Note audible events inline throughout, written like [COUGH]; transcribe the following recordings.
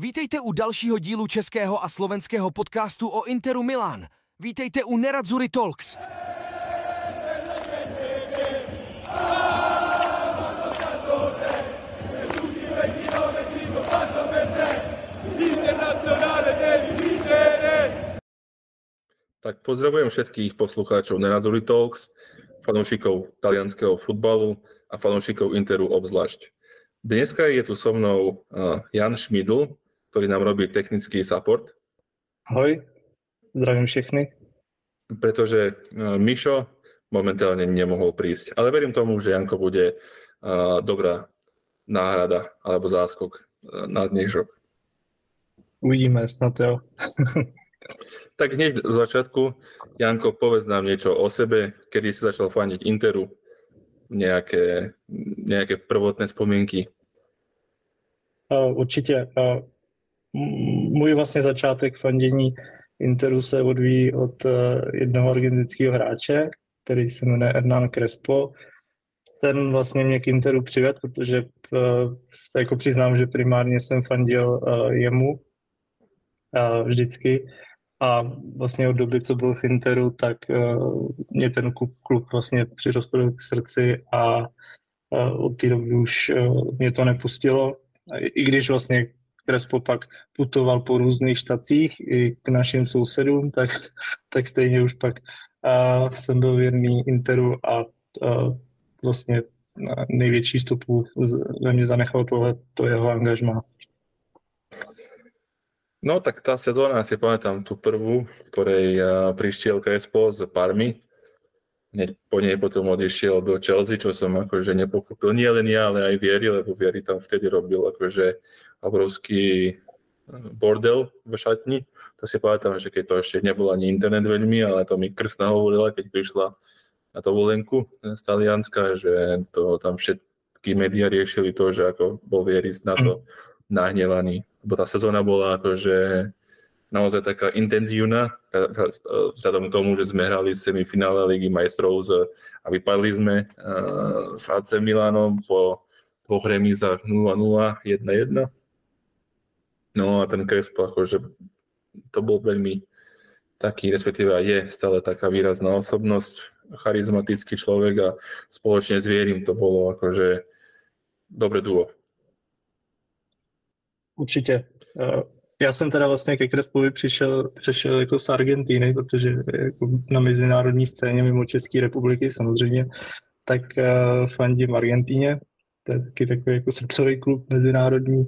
Vítejte u dalšího dílu českého a slovenského podcastu o Interu Milan. Vítejte u Neradzuri Talks. Tak pozdravujem všetkých poslucháčov Neradzuri Talks, fanúšikov talianského futbalu a fanúšikov Interu obzvlášť. Dneska je tu so mnou uh, Jan Šmidl, ktorý nám robí technický support. Ahoj, zdravím všechny. Pretože uh, Mišo momentálne nemohol prísť. Ale verím tomu, že Janko bude uh, dobrá náhrada alebo záskok uh, na dnešok. Uvidíme, snad jo. [LAUGHS] Tak hneď z začiatku, Janko, povedz nám niečo o sebe, kedy si začal faniť Interu, nejaké, nejaké prvotné spomienky. Určitě. Uh, můj vlastně začátek fandění Interu se odvíjí od uh, jednoho argentinského hráče, který se jmenuje Hernán Crespo. Ten vlastně mě k Interu přived, protože uh, jako přiznám, že primárně jsem fandil uh, jemu vždycky a vlastně od doby, co byl v Interu, tak mě ten klub vlastně přirostl k srdci a od té doby už mě to nepustilo. I když vlastně Crespo pak putoval po různých štacích i k našim sousedům, tak, tak stejně už pak uh, jsem byl věrný Interu a uh, vlastně největší stopu ve mě zanechal tohle, to jeho angažmá. No tak tá sezóna, si pamätám tú prvú, ktorej prišiel Crespo z Parmy. Po nej potom odišiel do Chelsea, čo som akože nepochopil. Nie len ja, ale aj Vieri, lebo Vieri tam vtedy robil akože obrovský bordel v šatni. To si pamätám, že keď to ešte nebol ani internet veľmi, ale to mi krsna hovorila, keď prišla na dovolenku z Talianska, že to tam všetky médiá riešili to, že ako bol Vieri na to nahnevaný lebo tá sezóna bola akože naozaj taká intenzívna, vzhľadom k tomu, že sme hrali semifinále Ligy majstrov z, a vypadli sme uh, s AC Milanom po dvoch remízach 0-0, 1-1. No a ten Crespo, akože to bol veľmi taký, respektíve je stále taká výrazná osobnosť, charizmatický človek a spoločne s Vierim to bolo akože dobre duo. Určitě. Já jsem teda vlastně ke Krespovi přišel, přišel jako z Argentíny, protože jako na mezinárodní scéně mimo České republiky samozřejmě, tak uh, fandím Argentíně. To je taky takový jako srdcový klub mezinárodní.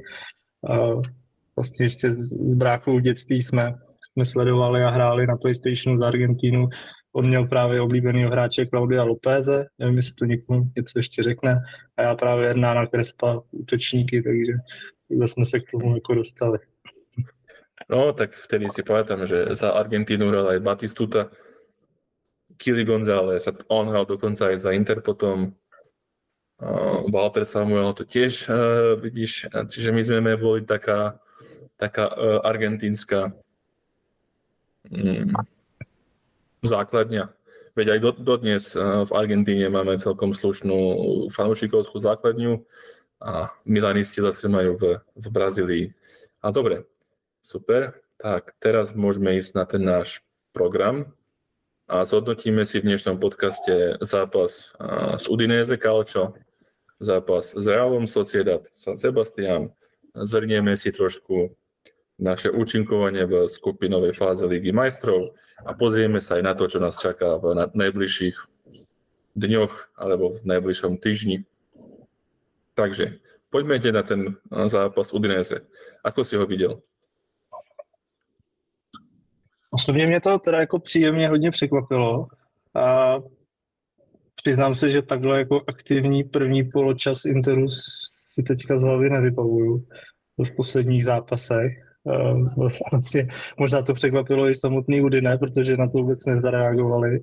Uh, vlastně ještě s, s v dětství jsme, jsme sledovali a hráli na PlayStationu z Argentínu. On měl právě oblíbeného hráče Claudia Lopéze, nevím, jestli to někomu něco ještě řekne, a já právě jedná na Krespa útočníky, takže iba sme sa k tomu ako dostali. No, tak vtedy si pamätám, že za Argentínu hral aj Batistuta, Kili González, on hral dokonca aj za Inter potom, uh, Walter Samuel to tiež, uh, vidíš, čiže my sme boli taká, taká uh, argentínska um, základňa. Veď aj do, dodnes uh, v Argentíne máme celkom slušnú fanúšikovskú základňu, a Milanisti zase majú v, v Brazílii. A dobre, super. Tak teraz môžeme ísť na ten náš program a zhodnotíme si v dnešnom podcaste zápas z Udinese Calcio, zápas s Realom Sociedad San Sebastian. Zhrnieme si trošku naše účinkovanie v skupinovej fáze Ligy majstrov a pozrieme sa aj na to, čo nás čaká v najbližších dňoch alebo v najbližšom týždni. Takže poďme na ten zápas Udinese. Ako si ho viděl? Osobně mě to teda jako příjemně hodně překvapilo. A přiznám se, že takhle jako aktivní první poločas Interu si teďka z hlavy nevybavuju v posledních zápasech. Vlastně možná to překvapilo i samotný Udine, protože na to vůbec nezareagovali.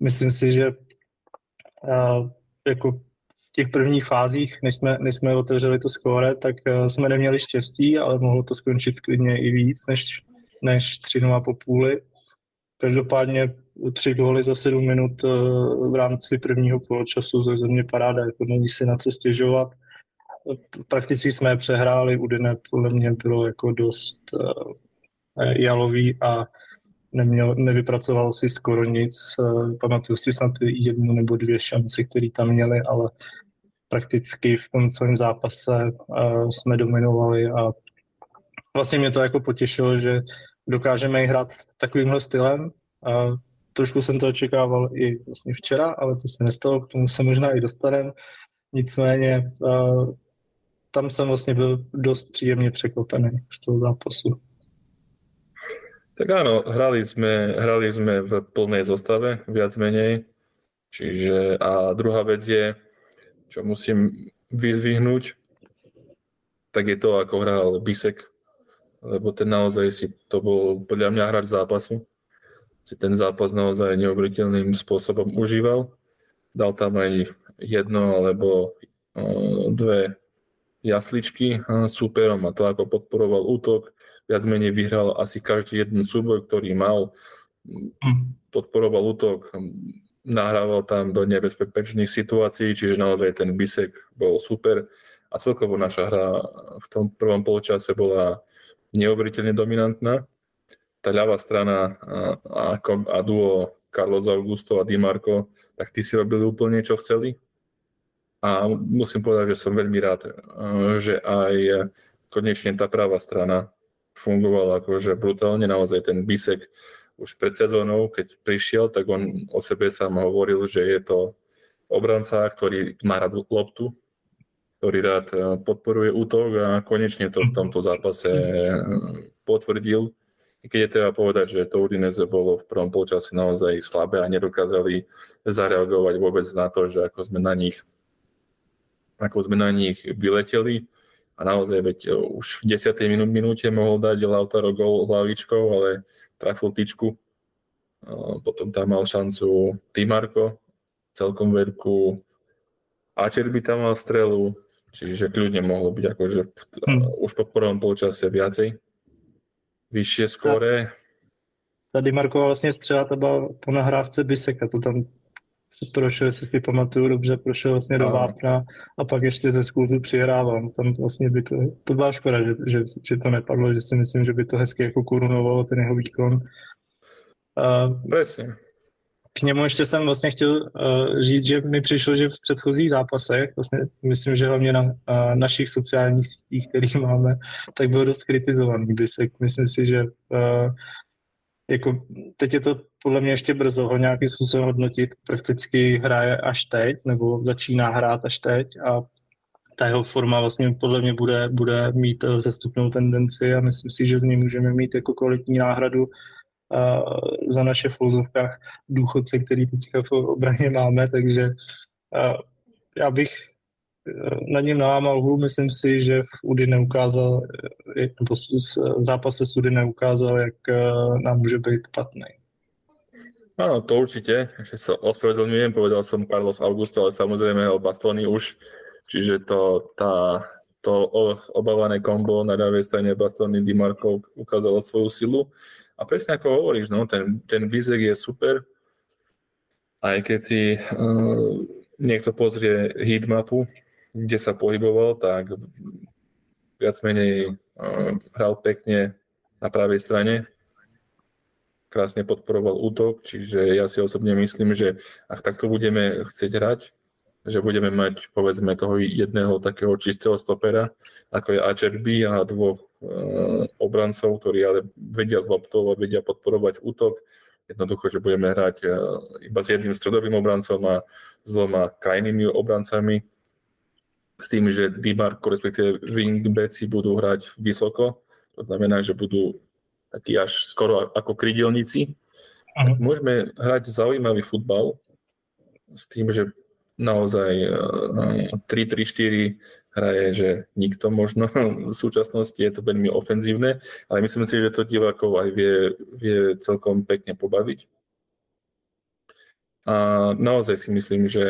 Myslím si, že jako těch prvních fázích, než jsme, než jsme otevřeli to skóre, tak jsme neměli štěstí, ale mohlo to skončit klidně i víc než, než 3 po půli. Každopádně tři góly za sedm minut uh, v rámci prvního poločasu ze země paráda, jako není si na co stěžovat. prakticky jsme je přehráli, Udine podle mě bylo jako dost uh, jalový a neměl, nevypracoval si skoro nic. Uh, pamatuju si snad jednu nebo dvě šance, které tam měli, ale prakticky v tom celém zápase jsme dominovali a vlastně mě to jako potěšilo, že dokážeme i hrát takovýmhle stylem. Uh, trošku jsem to očekával i vlastně včera, ale to se nestalo, k tomu se možná i dostaneme. Nicméně tam jsem vlastně byl dost příjemně překvapený z toho zápasu. Tak áno, hrali sme, hrali sme v plnej zostave, viac menej. Čiže a druhá vec je, čo musím vyzvihnúť, tak je to, ako hral Bisek, lebo ten naozaj si to bol podľa mňa hráč zápasu. Si ten zápas naozaj neuveriteľným spôsobom užíval. Dal tam aj jedno alebo dve jasličky súperom a to, ako podporoval útok. Viac menej vyhral asi každý jeden súboj, ktorý mal. Mm. Podporoval útok, nahrával tam do nebezpečných situácií, čiže naozaj ten Bisek bol super. A celkovo naša hra v tom prvom polčase bola neuveriteľne dominantná. Tá ľavá strana a, a, a duo Carlos Augusto a Di Marco, tak tí si robili úplne, čo chceli. A musím povedať, že som veľmi rád, že aj konečne tá pravá strana fungovala akože brutálne. Naozaj ten Bisek už pred sezónou, keď prišiel, tak on o sebe sám hovoril, že je to obranca, ktorý má rád loptu, ktorý rád podporuje útok a konečne to v tomto zápase potvrdil. I keď je treba povedať, že to Udinese bolo v prvom polčase naozaj slabé a nedokázali zareagovať vôbec na to, že ako sme na nich ako sme na nich vyleteli a naozaj veď e, už v 10. minút, minúte mohol dať Lautaro gol hlavičkou, ale trafil tyčku. Potom tam mal šancu Timarko, celkom veľkú. Ačer by tam mal strelu, čiže kľudne mohlo byť akože v, hmm. už po prvom polčase viacej. Vyššie skóre. Tady Marko vlastně střela to byla po nahrávce Biseka, to tam prošel, jestli si pamatuju dobře, prošel vlastně do Vápna a pak ještě ze skluzu přihrával. Tam vlastně by to, to byla škoda, že, že, že to nepadlo, že si myslím, že by to hezky jako korunovalo ten jeho výkon. Uh, Presně. K němu ještě jsem vlastně chtěl uh, říct, že mi přišlo, že v předchozích zápasech, vlastně myslím, že hlavně na uh, našich sociálních sítích, kterých [LAUGHS] máme, tak byl dost kritizovaný Bisek. Myslím si, že uh, jako, teď je to podle mě ještě brzo ho nějakým způsobem hodnotit. Prakticky hraje až teď, nebo začíná hrát až teď a ta jeho forma vlastně podle mě bude, bude mít zastupnou tendenci a myslím si, že z ní můžeme mít jako kvalitní náhradu uh, za naše v fouzovkách důchodce, který teďka v obraně máme, takže já bych nad ním nalámal hůl, myslím si, že v Udy neukázal, nebo v zápase s Udy neukázal, jak nám může být patný. Áno, to určite. Ešte sa ospravedlňujem, povedal som Carlos Augusto, ale samozrejme o Bastoni už. Čiže to, tá, to obávané kombo na ľavej strane Bastoni Di Marco ukázalo svoju silu. A presne ako hovoríš, no, ten, ten Bizek je super. Aj keď si uh, niekto pozrie heatmapu, kde sa pohyboval, tak viac menej uh, hral pekne na pravej strane, krásne podporoval útok, čiže ja si osobne myslím, že ak takto budeme chcieť hrať, že budeme mať povedzme toho jedného takého čistého stopera, ako je Ačerby a dvoch e, obrancov, ktorí ale vedia z loptov a vedia podporovať útok. Jednoducho, že budeme hrať e, iba s jedným stredovým obrancom a s dvoma krajnými obrancami, s tým, že Dimarko, respektíve wingbacki budú hrať vysoko, to znamená, že budú takí až skoro ako krydelníci. Uh-huh. Môžeme hrať zaujímavý futbal s tým, že naozaj 3-3-4 hraje, že nikto možno [LAUGHS] v súčasnosti je to veľmi ofenzívne, ale myslím si, že to divákov aj vie, vie celkom pekne pobaviť. A naozaj si myslím, že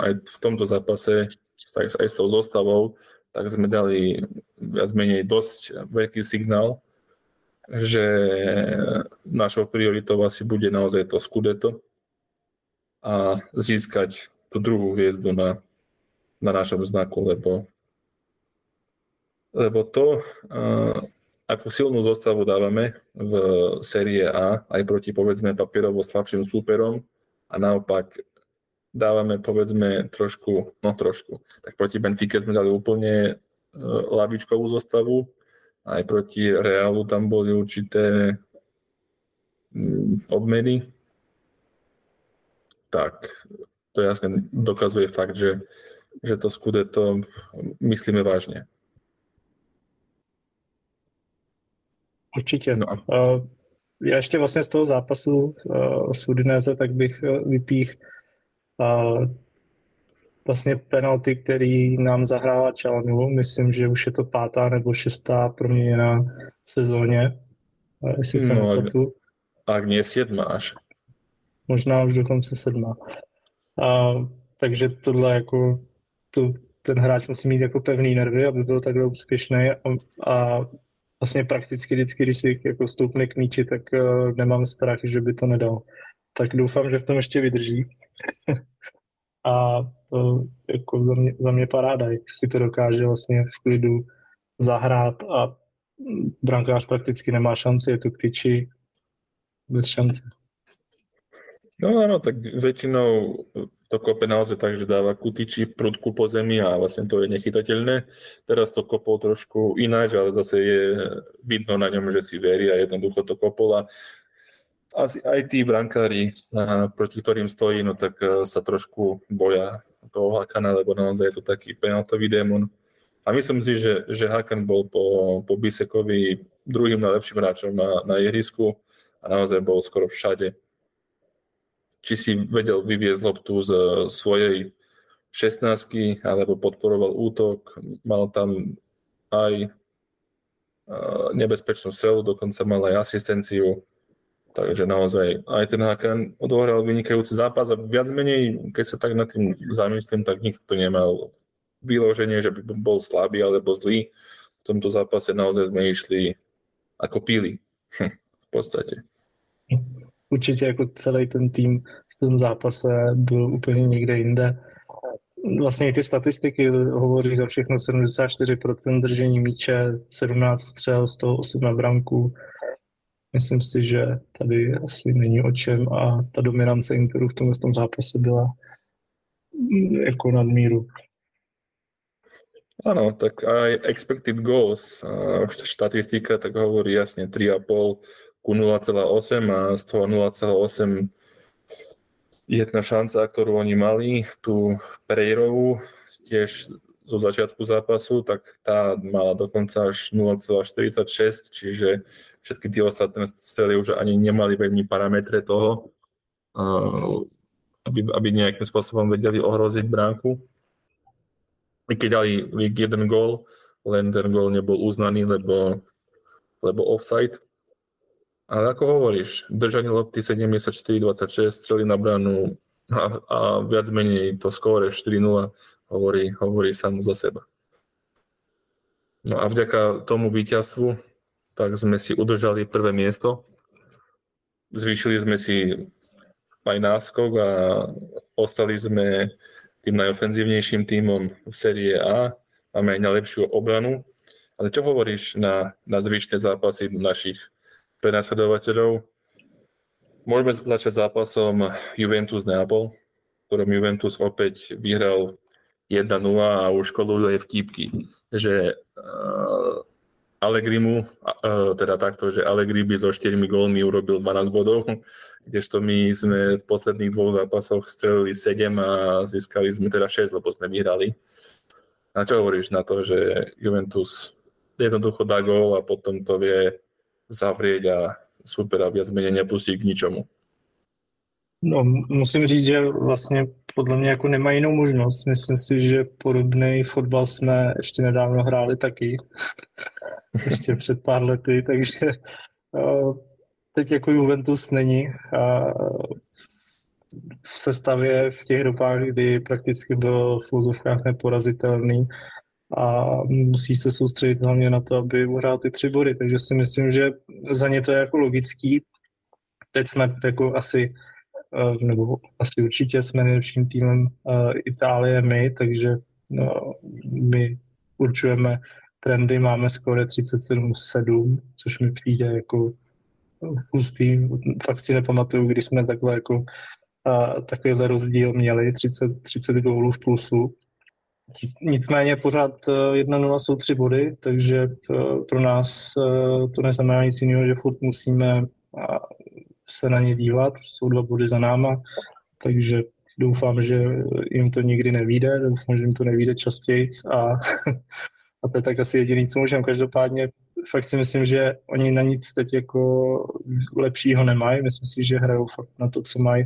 aj v tomto zápase aj s tou zostavou, tak sme dali viac menej dosť veľký signál že našou prioritou asi bude naozaj to Scudetto a získať tú druhú hviezdu na, na našom znaku, lebo lebo to, ako silnú zostavu dávame v série A, aj proti povedzme papierovo slabším súperom a naopak dávame povedzme trošku, no trošku, tak proti Benfica sme dali úplne e, lavičkovú zostavu, aj proti Reálu tam boli určité mm, obmeny, tak to jasne dokazuje fakt, že, že to to myslíme vážne. Určitě. No. Uh, já ještě vlastně z toho zápasu uh, s tak bych uh, vypích uh, vlastně penalty, který nám zahrává Čalnu. Myslím, že už je to pátá nebo šestá proměněna v sezóně, uh, jestli no, nepletu. Ak nie sedma až. Možná už dokonce sedma. Uh, takže tohle jako to, ten hráč musí mít jako pevný nervy, aby byl takhle úspěšný a, a vlastně prakticky vždycky, když si jako stoupne k míči, tak uh, nemám strach, že by to nedal. Tak doufám, že v tom ještě vydrží. [LAUGHS] a uh, jako za mě, za mě paráda, jak si to dokáže vlastně v klidu zahrát a brankář prakticky nemá šanci, je to k tyči bez šance. No áno, tak väčšinou to kope naozaj tak, že dáva kutiči prudku po zemi a vlastne to je nechytateľné. Teraz to kopol trošku ináč, ale zase je vidno na ňom, že si verí a jednoducho to kopol a asi aj tí brankári, proti ktorým stojí, no tak e, sa trošku boja toho Hakana, lebo naozaj je to taký penaltový démon. A myslím si, že, že Hakan bol po, po Bisekovi druhým najlepším hráčom na, na ihrisku a naozaj bol skoro všade či si vedel vyviezť loptu z svojej 16 alebo podporoval útok, mal tam aj nebezpečnú strelu, dokonca mal aj asistenciu. Takže naozaj aj ten Hakan odohral vynikajúci zápas a viac menej, keď sa tak nad tým zamyslím, tak nikto nemal vyloženie, že by bol slabý alebo zlý. V tomto zápase naozaj sme išli ako píli [LAUGHS] v podstate určitě jako celý ten tým v tom zápase byl úplně někde jinde. Vlastně i ty statistiky hovoří za všechno 74% držení míče, 17 střel, z toho 8 na branku. Myslím si, že tady asi není o čem a ta dominance Interu v tomhle tom zápase byla jako nadmíru. Áno, tak aj expected goals, štatistika tak hovorí jasne 3,5 ku 0,8 a z toho 0,8 jedna šanca, ktorú oni mali, tú Pereirovú, tiež zo začiatku zápasu, tak tá mala dokonca až 0,46, čiže všetky tie ostatné strely už ani nemali veľmi parametre toho, aby, aby nejakým spôsobom vedeli ohroziť bránku. I keď dali jeden gól, len ten gól nebol uznaný, lebo, lebo offside. Ale ako hovoríš, držanie lopty 74-26, strely na bránu a, a viac menej to skóre 4-0 hovorí, hovorí samo za seba. No a vďaka tomu víťazstvu tak sme si udržali prvé miesto. Zvýšili sme si aj náskok a ostali sme tým najofenzívnejším tímom v série A. Máme aj najlepšiu obranu. Ale čo hovoríš na, na zvyšné zápasy našich prenasledovateľov. Môžeme začať zápasom Juventus Neapol, ktorom Juventus opäť vyhral 1-0 a už koluje vtípky, že uh, Allegrimu, uh, teda takto, že Allegri by so 4 gólmi urobil 12 bodov, kdežto my sme v posledných dvoch zápasoch strelili 7 a získali sme teda 6, lebo sme vyhrali. A čo hovoríš na to, že Juventus jednoducho dá gól a potom to vie zavrieť a supera viac menej nepustí k ničomu. No, musím říct, že vlastně podle mě jako nemá jinou možnost. Myslím si, že podobný fotbal jsme ještě nedávno hráli taky. [LAUGHS] ještě před pár lety, takže uh, teď jako Juventus není uh, v sestavě v těch dobách, kdy prakticky byl v úzovkách neporazitelný a musí se soustředit hlavně na to, aby uhrál ty tři body, takže si myslím, že za ně to je jako logický. Teď jsme jako asi, eh, nebo asi určitě jsme nejlepším týmem eh, Itálie my, takže no, my určujeme trendy máme skoro 37-7, což mi přijde jako hustý. Fakt si nepamatuju, kdy jsme takhle jako a, takovýhle rozdíl měli, 30, 30 gólů v plusu. Nicméně pořád 1-0 jsou tři body, takže pro nás to neznamená nic jiného, že furt musíme se na ně dívat, jsou dva body za náma, takže doufám, že jim to nikdy nevíde, doufám, že jim to nevíde častěji a, [LAUGHS] a to je tak asi jediný, co můžeme. Každopádně fakt si myslím, že oni na nic teď jako lepšího nemají, myslím si, že hrajou fakt na to, co mají.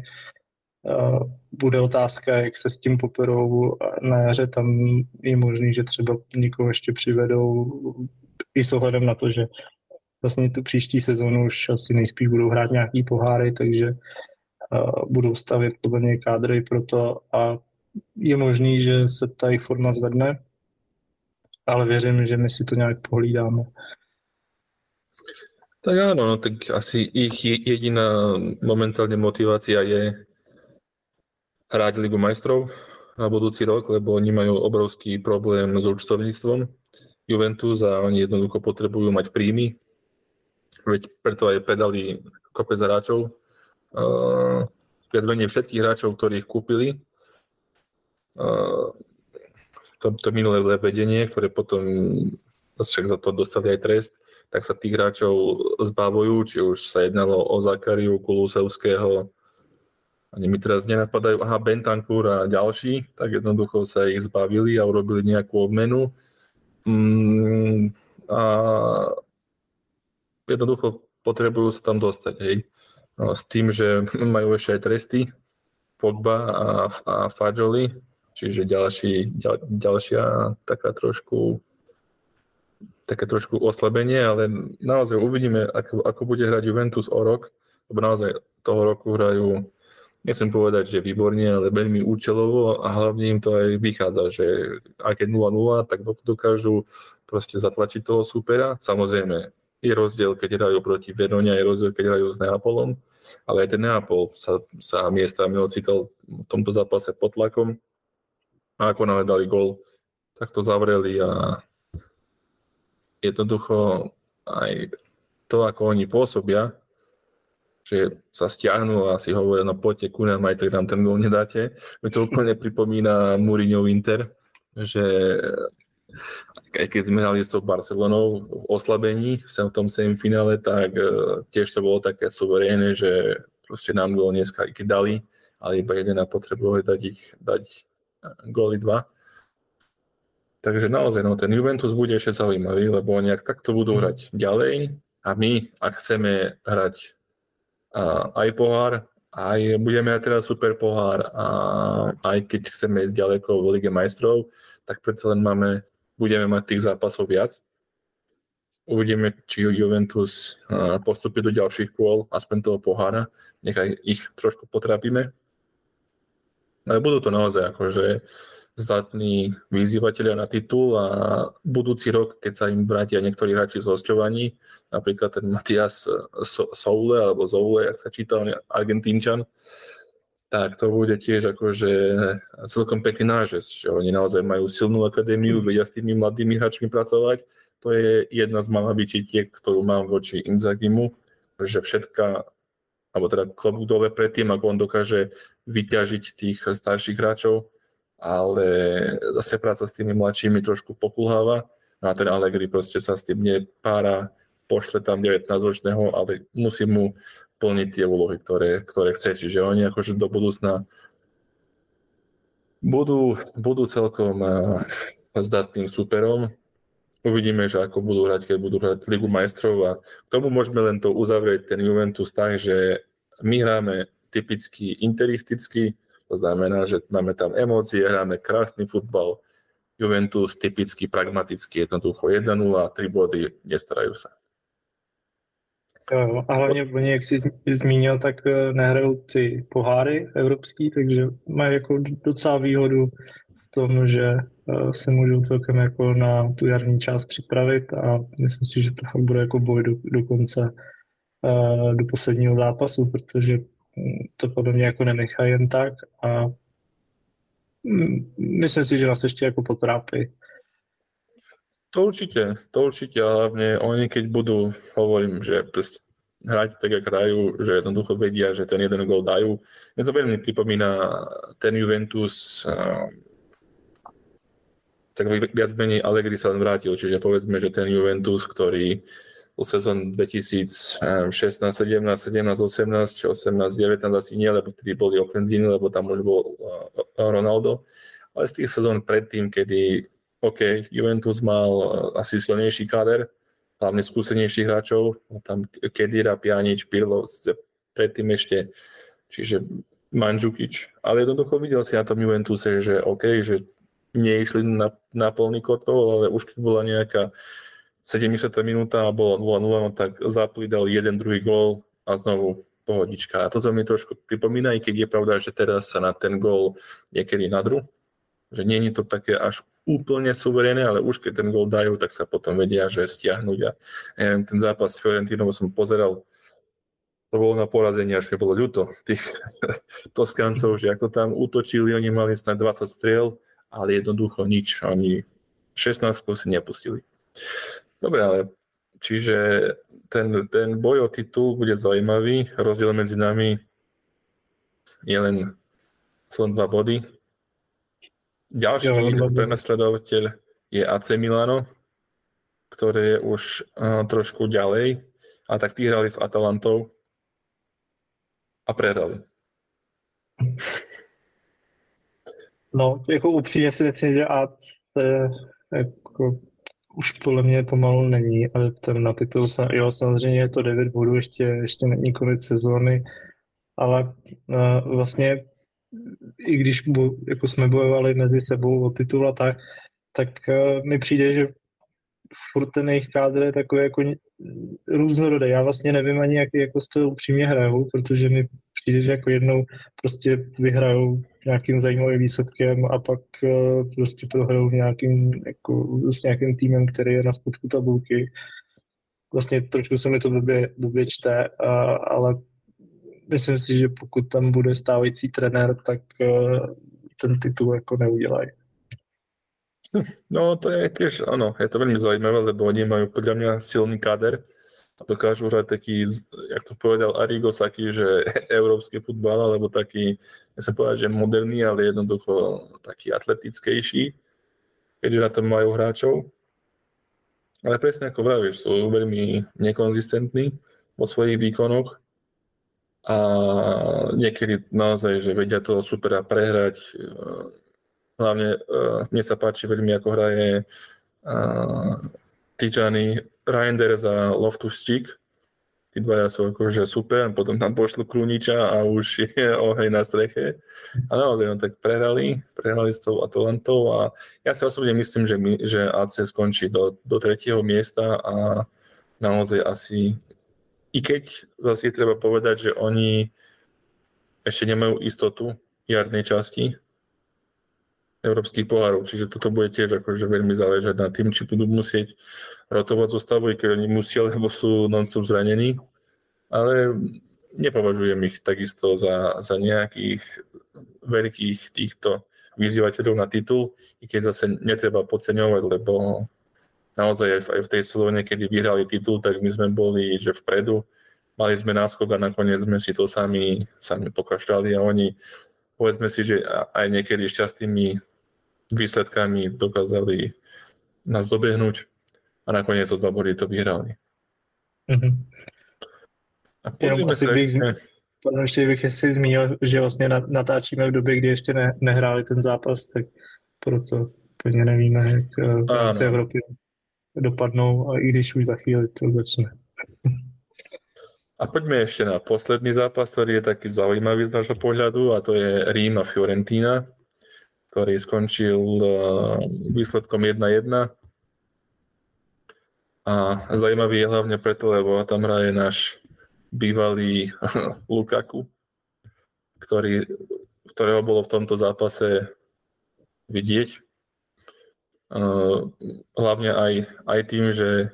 Uh, bude otázka, jak se s tím poperou na jaře, tam je možný, že třeba někoho ještě přivedou i s ohledem na to, že vlastně tu příští sezonu už asi nejspíš budou hrát nějaký poháry, takže budou stavět podle něj kádry pro to a je možný, že se ta jejich forma zvedne, ale věřím, že my si to nějak pohlídáme. Tak áno, no tak asi ich jediná momentálne motivácia je hrať Ligu majstrov na budúci rok, lebo oni majú obrovský problém s účtovníctvom Juventus a oni jednoducho potrebujú mať príjmy. Veď preto aj pedali kopec hráčov, uh, viac menej všetkých hráčov, ktorých kúpili. Uh, to, to minulé zlé vedenie, ktoré potom však za to dostali aj trest, tak sa tých hráčov zbavujú, či už sa jednalo o Zakariu, Kulusevského, ani mi teraz nenapadajú, aha, Bentancur a ďalší, tak jednoducho sa ich zbavili a urobili nejakú obmenu. Mm, a jednoducho potrebujú sa tam dostať, hej. No, s tým, že [LAUGHS] majú ešte aj tresty, Pogba a, a Fadžoli, čiže ďalší, ďal, ďalšia taká trošku také trošku oslabenie, ale naozaj uvidíme, ako, ako bude hrať Juventus o rok, lebo naozaj toho roku hrajú, nechcem povedať, že výborne, ale veľmi účelovo a hlavne im to aj vychádza, že aj keď 0-0, tak dokážu proste zatlačiť toho supera. Samozrejme, je rozdiel, keď hrajú proti Verone, je rozdiel, keď hrajú s Neapolom, ale aj ten Neapol sa, sa miestami ocital v tomto zápase pod tlakom a ako náhle dali gol, tak to zavreli a jednoducho aj to, ako oni pôsobia, že sa stiahnu a si hovoria, no poďte ku nám, aj tak nám ten gol nedáte. Mi to úplne pripomína Mourinho Inter, že aj keď sme hrali s tou Barcelonou v oslabení v tom semifinále, tak uh, tiež to bolo také suverénne, že proste nám gól dneska i keď dali, ale iba jeden a potrebovali dať ich, dať e, góly dva. Takže naozaj, no, ten Juventus bude ešte zaujímavý, lebo oni ak takto budú mhm. hrať ďalej a my, ak chceme hrať aj pohár, aj budeme mať teraz super pohár a aj keď chceme ísť ďaleko v Lige majstrov, tak predsa len máme budeme mať tých zápasov viac. Uvidíme, či Juventus postupí do ďalších kôl, aspoň toho pohára, nechaj ich trošku potrápime. Ale budú to naozaj akože zdatní vyzývateľia na titul a budúci rok, keď sa im vrátia niektorí hráči z hosťovaní, napríklad ten Matias Soule alebo Zoule, ak sa číta, on je Argentínčan, tak to bude tiež akože celkom pekný nážes, že oni naozaj majú silnú akadémiu, mm. vedia s tými mladými hráčmi pracovať. To je jedna z malých vyčitiek, ktorú mám voči Inzagimu, že všetka, alebo teda klobúk dole predtým, ako on dokáže vyťažiť tých starších hráčov, ale zase práca s tými mladšími trošku pokulháva. No a ten Allegri proste sa s tým nepára, pošle tam 19-ročného, ale musí mu plniť tie úlohy, ktoré, ktoré chce. Čiže oni akože do budúcna budú, budú celkom zdatným superom. Uvidíme, že ako budú hrať, keď budú hrať Ligu majstrov a k tomu môžeme len to uzavrieť ten Juventus tak, že my hráme typicky interisticky, to znamená, že máme tam emócie, hráme krásny futbal, Juventus typicky pragmaticky, jednoducho 1-0, 3 body, nestarajú sa. A hlavně oni, jak jsi zmínil, tak eh, nehrajou ty poháry evropský, takže mají jako docela výhodu v tom, že eh, se můžou celkem jako na tu jarní část připravit a myslím si, že to fakt bude jako boj do, do konce, eh, do posledního zápasu, protože to podle mě jako nenechají jen tak a myslím si, že nás ještě jako potrápí. To určite, to určite, a hlavne oni keď budú, hovorím, že hrať tak, ako hrajú, že jednoducho vedia, že ten jeden gol dajú. Mne to veľmi pripomína ten Juventus, tak viac menej Allegri sa len vrátil, čiže povedzme, že ten Juventus, ktorý u sezón 2016, 17, 17, 18, 18, 19 asi nie, lebo vtedy boli ofenzívni, lebo tam už bol Ronaldo, ale z tých sezón predtým, kedy OK, Juventus mal asi silnejší káder, hlavne skúsenejších hráčov, tam Kedira, Pjanič, Pirlo, predtým ešte, čiže Mandžukič. Ale jednoducho videl si na tom Juventuse, že OK, že neišli na, na plný kotol, ale už keď bola nejaká 70. minúta a bolo 0-0, no tak Zapli dal jeden, druhý gól a znovu pohodička. A toto mi trošku pripomína, i keď je pravda, že teraz sa na ten gól niekedy nadru, že nie je to také až úplne suverénne, ale už keď ten gól dajú, tak sa potom vedia, že stiahnuť. A neviem, ten zápas s Fiorentinou som pozeral, to bolo na porazenie, až keď bolo ľuto tých [LAUGHS] Toskancov, že ak to tam útočili, oni mali snad 20 striel, ale jednoducho nič, oni 16 si nepustili. Dobre, ale čiže ten, ten boj o titul bude zaujímavý. Rozdiel medzi nami je len sú dva body. Ďalší jo, prenasledovateľ je AC Milano, ktoré je už uh, trošku ďalej. A tak tí hrali s Atalantou a prehrali. No, jako upřímně si myslím, že AC jako už podle mě pomalu není, ale ten na titul, jo, samozřejmě je to 9 bodů, ještě, ještě není konec sezóny, ale uh, vlastně i když jako jsme bojovali mezi sebou o titul a tak, tak uh, mi přijde, že furt ten jejich kádr je takový jako různorodý. Já vlastně nevím ani, jak jako s to upřímně hrajou, protože mi přijde, že jako jednou prostě vyhrajou nějakým zajímavým výsledkem a pak uh, prostě prohrajou nějakým, jako, s nějakým týmem, který je na spodku tabulky. Vlastně trošku se mi to blbě, čte, ale myslím si, že pokud tam bude stávající trenér, tak uh, ten titul jako neudělají. No to je tiež, áno, je to veľmi zaujímavé, lebo oni majú podľa mňa silný káder dokážu hrať taký, jak to povedal Arrigo, taký, že [LAUGHS] európsky futbal, alebo taký, ja sa povedať, že moderný, ale jednoducho taký atletickejší, keďže na tom majú hráčov. Ale presne ako vravíš, sú veľmi nekonzistentní vo svojich výkonoch a niekedy naozaj, že vedia to super prehrať Hlavne uh, mne sa páči veľmi, ako hraje uh, Tijani Reinders a Loftus Cheek. Tí dvaja sú akože super, potom tam pošlu Kruniča a už je [LAUGHS] oheň na streche. A naozaj, no tak prehrali, prehrali s tou Atalantou a ja si osobne myslím, že, my, že AC skončí do, do tretieho miesta a naozaj asi, i keď zase treba povedať, že oni ešte nemajú istotu jarnej časti, európskych pohárov, čiže toto bude tiež akože veľmi záležať na tým, či budú musieť rotovať zostavu, keď oni musia, lebo sú non-stop zranení, ale nepovažujem ich takisto za, za nejakých veľkých týchto vyzývateľov na titul, i keď zase netreba podceňovať, lebo naozaj aj v tej sezóne, kedy vyhrali titul, tak my sme boli, že vpredu, mali sme náskok a nakoniec sme si to sami, sami pokašľali a oni povedzme si, že aj niekedy šťastnými výsledkami dokázali nás dobehnúť a nakoniec o dva body to vyhrali. Mm-hmm. A Jenom asi bych, ešte... bych si zmínil, že vlastně natáčíme v době, kdy ještě ne, nehráli ten zápas, tak proto úplně nevíme, jak eh, v Evropy dopadnou, a i když už za chvíli to začne. A poďme ešte na posledný zápas, ktorý je taký zaujímavý z nášho pohľadu a to je Rím a Fiorentína, ktorý skončil eh, výsledkom 1-1. A zaujímavý je hlavne preto, lebo tam hraje náš bývalý [LAUGHS] Lukaku, ktorý, ktorého bolo v tomto zápase vidieť. Eh, hlavne aj, aj tým, že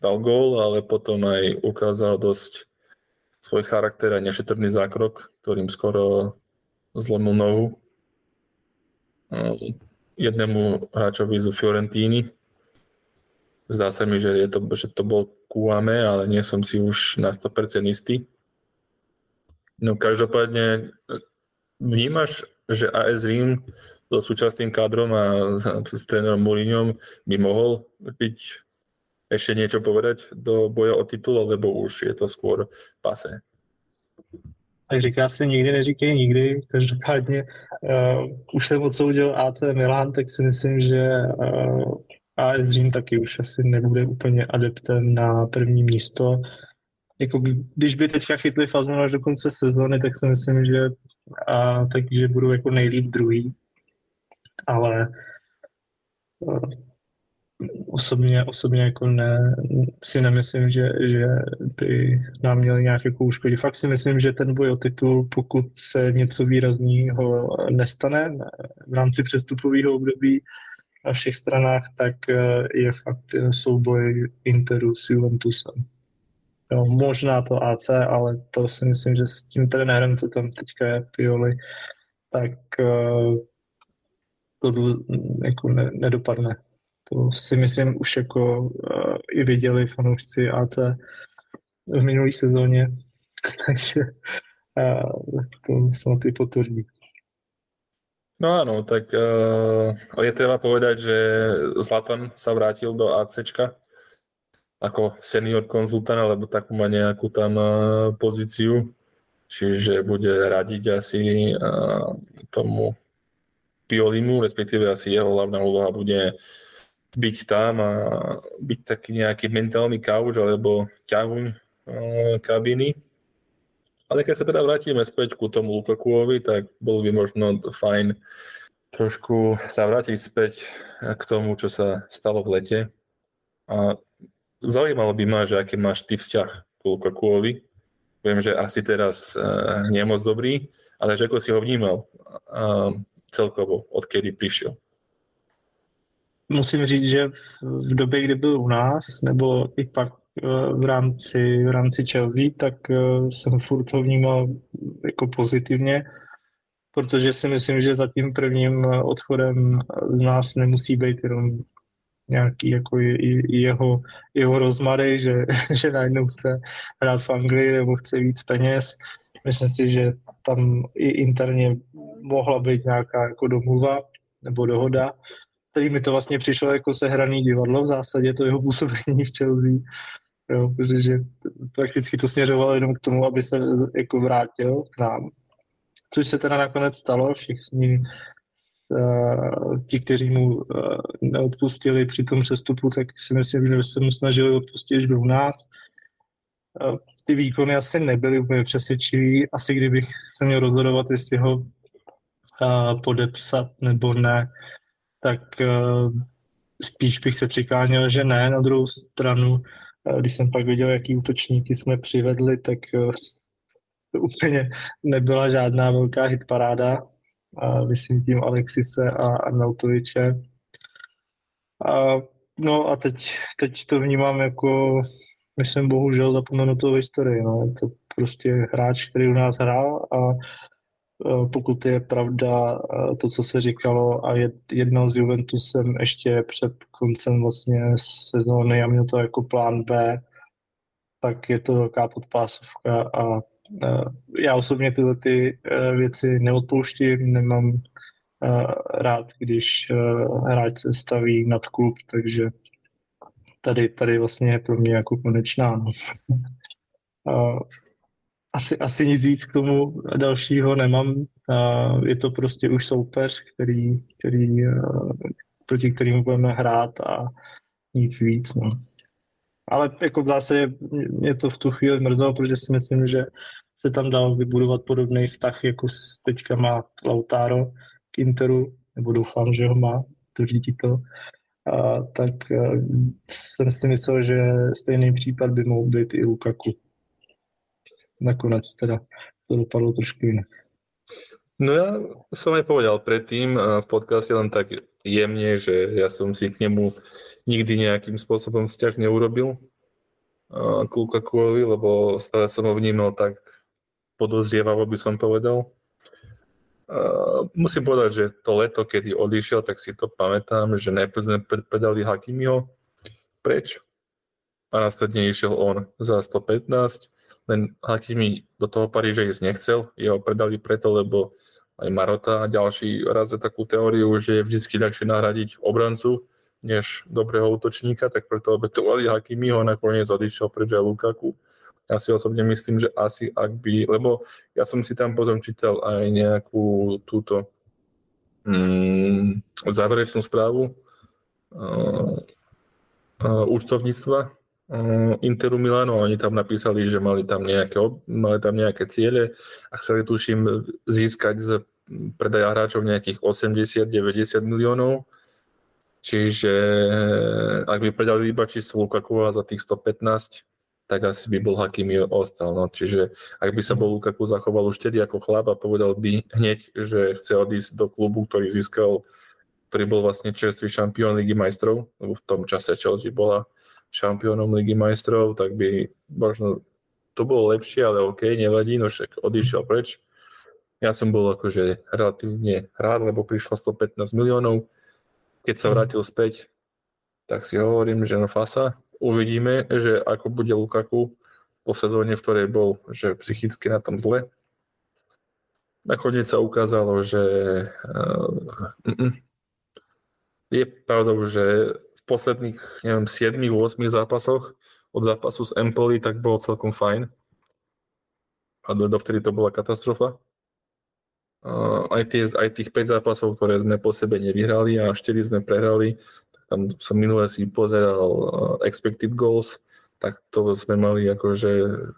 dal gól, ale potom aj ukázal dosť svoj charakter a nešetrný zákrok, ktorým skoro zlomil nohu jednému hráčovi z Fiorentíny. Zdá sa mi, že, je to, že to bol Kuame, ale nie som si už na 100% istý. No každopádne vnímaš, že AS Rím so súčasným kádrom a s trénerom Mourinhom by mohol byť ešte niečo povedať do boja o titul, alebo už je to skôr pase? Tak říká se nikdy, neříkej nikdy. Každopádně uh, už jsem odsoudil AC Milan, tak si myslím, že uh, AS Řím taky už asi nebude úplně adeptem na první místo. Jako, když by teďka chytli fazonu až do konce sezóny, tak si myslím, že, a, takže budou jako nejlíp druhý. Ale uh, osobně, osobně jako ne, si nemyslím, že, že by nám měli nějak jako uškodit. Fakt si myslím, že ten boj o titul, pokud se něco výrazného nestane v rámci přestupového období na všech stranách, tak eh, je fakt eh, souboj Interu s Juventusem. Jo, možná to AC, ale to si myslím, že s tím trenérem, co tam teďka je, Pioli, tak uh, to jako ne, nedopadne. To si myslím už jako uh, i viděli fanoušci AT v minulé sezóně, [LAUGHS] takže uh, to snad i potvrdí. No áno, tak uh, je treba povedať, že Zlatan sa vrátil do ACčka ako senior konzultant, alebo takú má nejakú tam uh, pozíciu, čiže bude radiť asi uh, tomu Piolimu, respektíve asi jeho hlavná úloha bude byť tam a byť taký nejaký mentálny kauč alebo ťahuň e, kabiny. Ale keď sa teda vrátime späť ku tomu Lukakuovi, tak bolo by možno fajn trošku sa vrátiť späť k tomu, čo sa stalo v lete. A zaujímalo by ma, že aký máš ty vzťah k Lukakuovi. Viem, že asi teraz uh, nie je moc dobrý, ale že ako si ho vnímal uh, celkovo, odkedy prišiel musím říct, že v době, kdy byl u nás, nebo i pak eh, v rámci, v rámci Chelsea, tak eh, jsem furt ho vnímal jako pozitivně, protože si myslím, že za tím prvním eh, odchodem z nás nemusí být jenom nějaký jako jeho, jeho rozmary, že, [LAUGHS] že najednou chce hrát v Anglii nebo chce víc peněz. Myslím si, že tam i interně mohla být nějaká jako domluva nebo dohoda, který mi to vlastně přišlo jako sehraný divadlo v zásadě, to jeho působení v Chelsea, jo, protože prakticky to směřovalo jenom k tomu, aby se jako vrátil k nám. Což se teda nakonec stalo, všichni uh, ti, kteří mu uh, neodpustili při tom přestupu, tak si myslím, že se mu snažili odpustit, že byl u nás. Uh, ty výkony asi nebyly úplně přesvědčivý. Asi kdybych se měl rozhodovat, jestli ho podepsat nebo ne, tak uh, spíš bych se přikáněl, že ne. Na druhou stranu, uh, když jsem pak viděl, jaký útočníky jsme přivedli, tak uh, to úplně nebyla žádná velká hitparáda. Myslím tím Alexise a Arnautoviče. A, no a teď, teď to vnímám jako, myslím, bohužel zapomenutou historii. No. Je to prostě hráč, který u nás hrál a Eh, pokud je pravda eh, to, co se říkalo a jednou s Juventusem ještě před koncem vlastně sezóny a měl to jako plán B, tak je to velká podpásovka a eh, já osobně tyhle ty věci neodpouštím, nemám rád, když hráč se staví nad klub, takže tady, tady vlastně je pro mě jako konečná. No. [LAUGHS] asi, asi nic víc k tomu dalšího nemám. Je to prostě už soupeř, který, který, proti kterému budeme hrát a nic víc. No. Ale jako v zásadě mě to v tu chvíli mrzelo, protože si myslím, že se tam dal vybudovat podobný vztah, jako teďka má Lautaro k Interu, nebo doufám, že ho má, tvrdí to. A, tak jsem si myslel, že stejný případ by mohl být i Lukaku nakonec teda to dopadlo trošku inak. No ja som aj povedal predtým v podcaste len tak jemne, že ja som si k nemu nikdy nejakým spôsobom vzťah neurobil k Lukakuovi, lebo stále som ho vnímal tak podozrievavo by som povedal. musím povedať, že to leto, kedy odišiel, tak si to pamätám, že najprv sme predali Hakimiho, preč a následne išiel on za 115, len Hakimi do toho Paríža ísť nechcel, jeho predali preto, lebo aj Marota a ďalší razia takú teóriu, že je vždy ľahšie nahradiť obrancu, než dobrého útočníka, tak preto obetovali Hakimiho a nakoniec odišiel preč aj Lukaku. Ja si osobne myslím, že asi ak by, lebo ja som si tam potom čítal aj nejakú túto mm, záverečnú správu uh, uh, účtovníctva Interu Milano oni tam napísali, že mali tam nejaké, mali tam nejaké ciele a chceli tuším získať z predaja hráčov nejakých 80-90 miliónov Čiže ak by predali iba číslo Lukaku za tých 115, tak asi by bol Hakimi ostal. No. Čiže ak by sa bol Lukaku zachoval už vtedy ako chlap a povedal by hneď, že chce odísť do klubu, ktorý získal, ktorý bol vlastne čerstvý šampión Ligy majstrov, lebo v tom čase Chelsea bola šampiónom Ligy majstrov, tak by možno to bolo lepšie, ale OK, nevadí, no však odišiel preč. Ja som bol akože relatívne rád, lebo prišlo 115 miliónov, keď sa mhm. vrátil späť, tak si hovorím, že no fasa, uvidíme, že ako bude Lukaku po sezóne, v ktorej bol, že psychicky na tom zle. Nakoniec sa ukázalo, že uh, je pravdou, že posledných, neviem, 7-8 zápasoch od zápasu s Empoli, tak bolo celkom fajn. A dovtedy to bola katastrofa aj, tie, aj tých 5 zápasov, ktoré sme po sebe nevyhrali a 4 sme prehrali, tak tam som minule si pozeral expected goals, tak to sme mali akože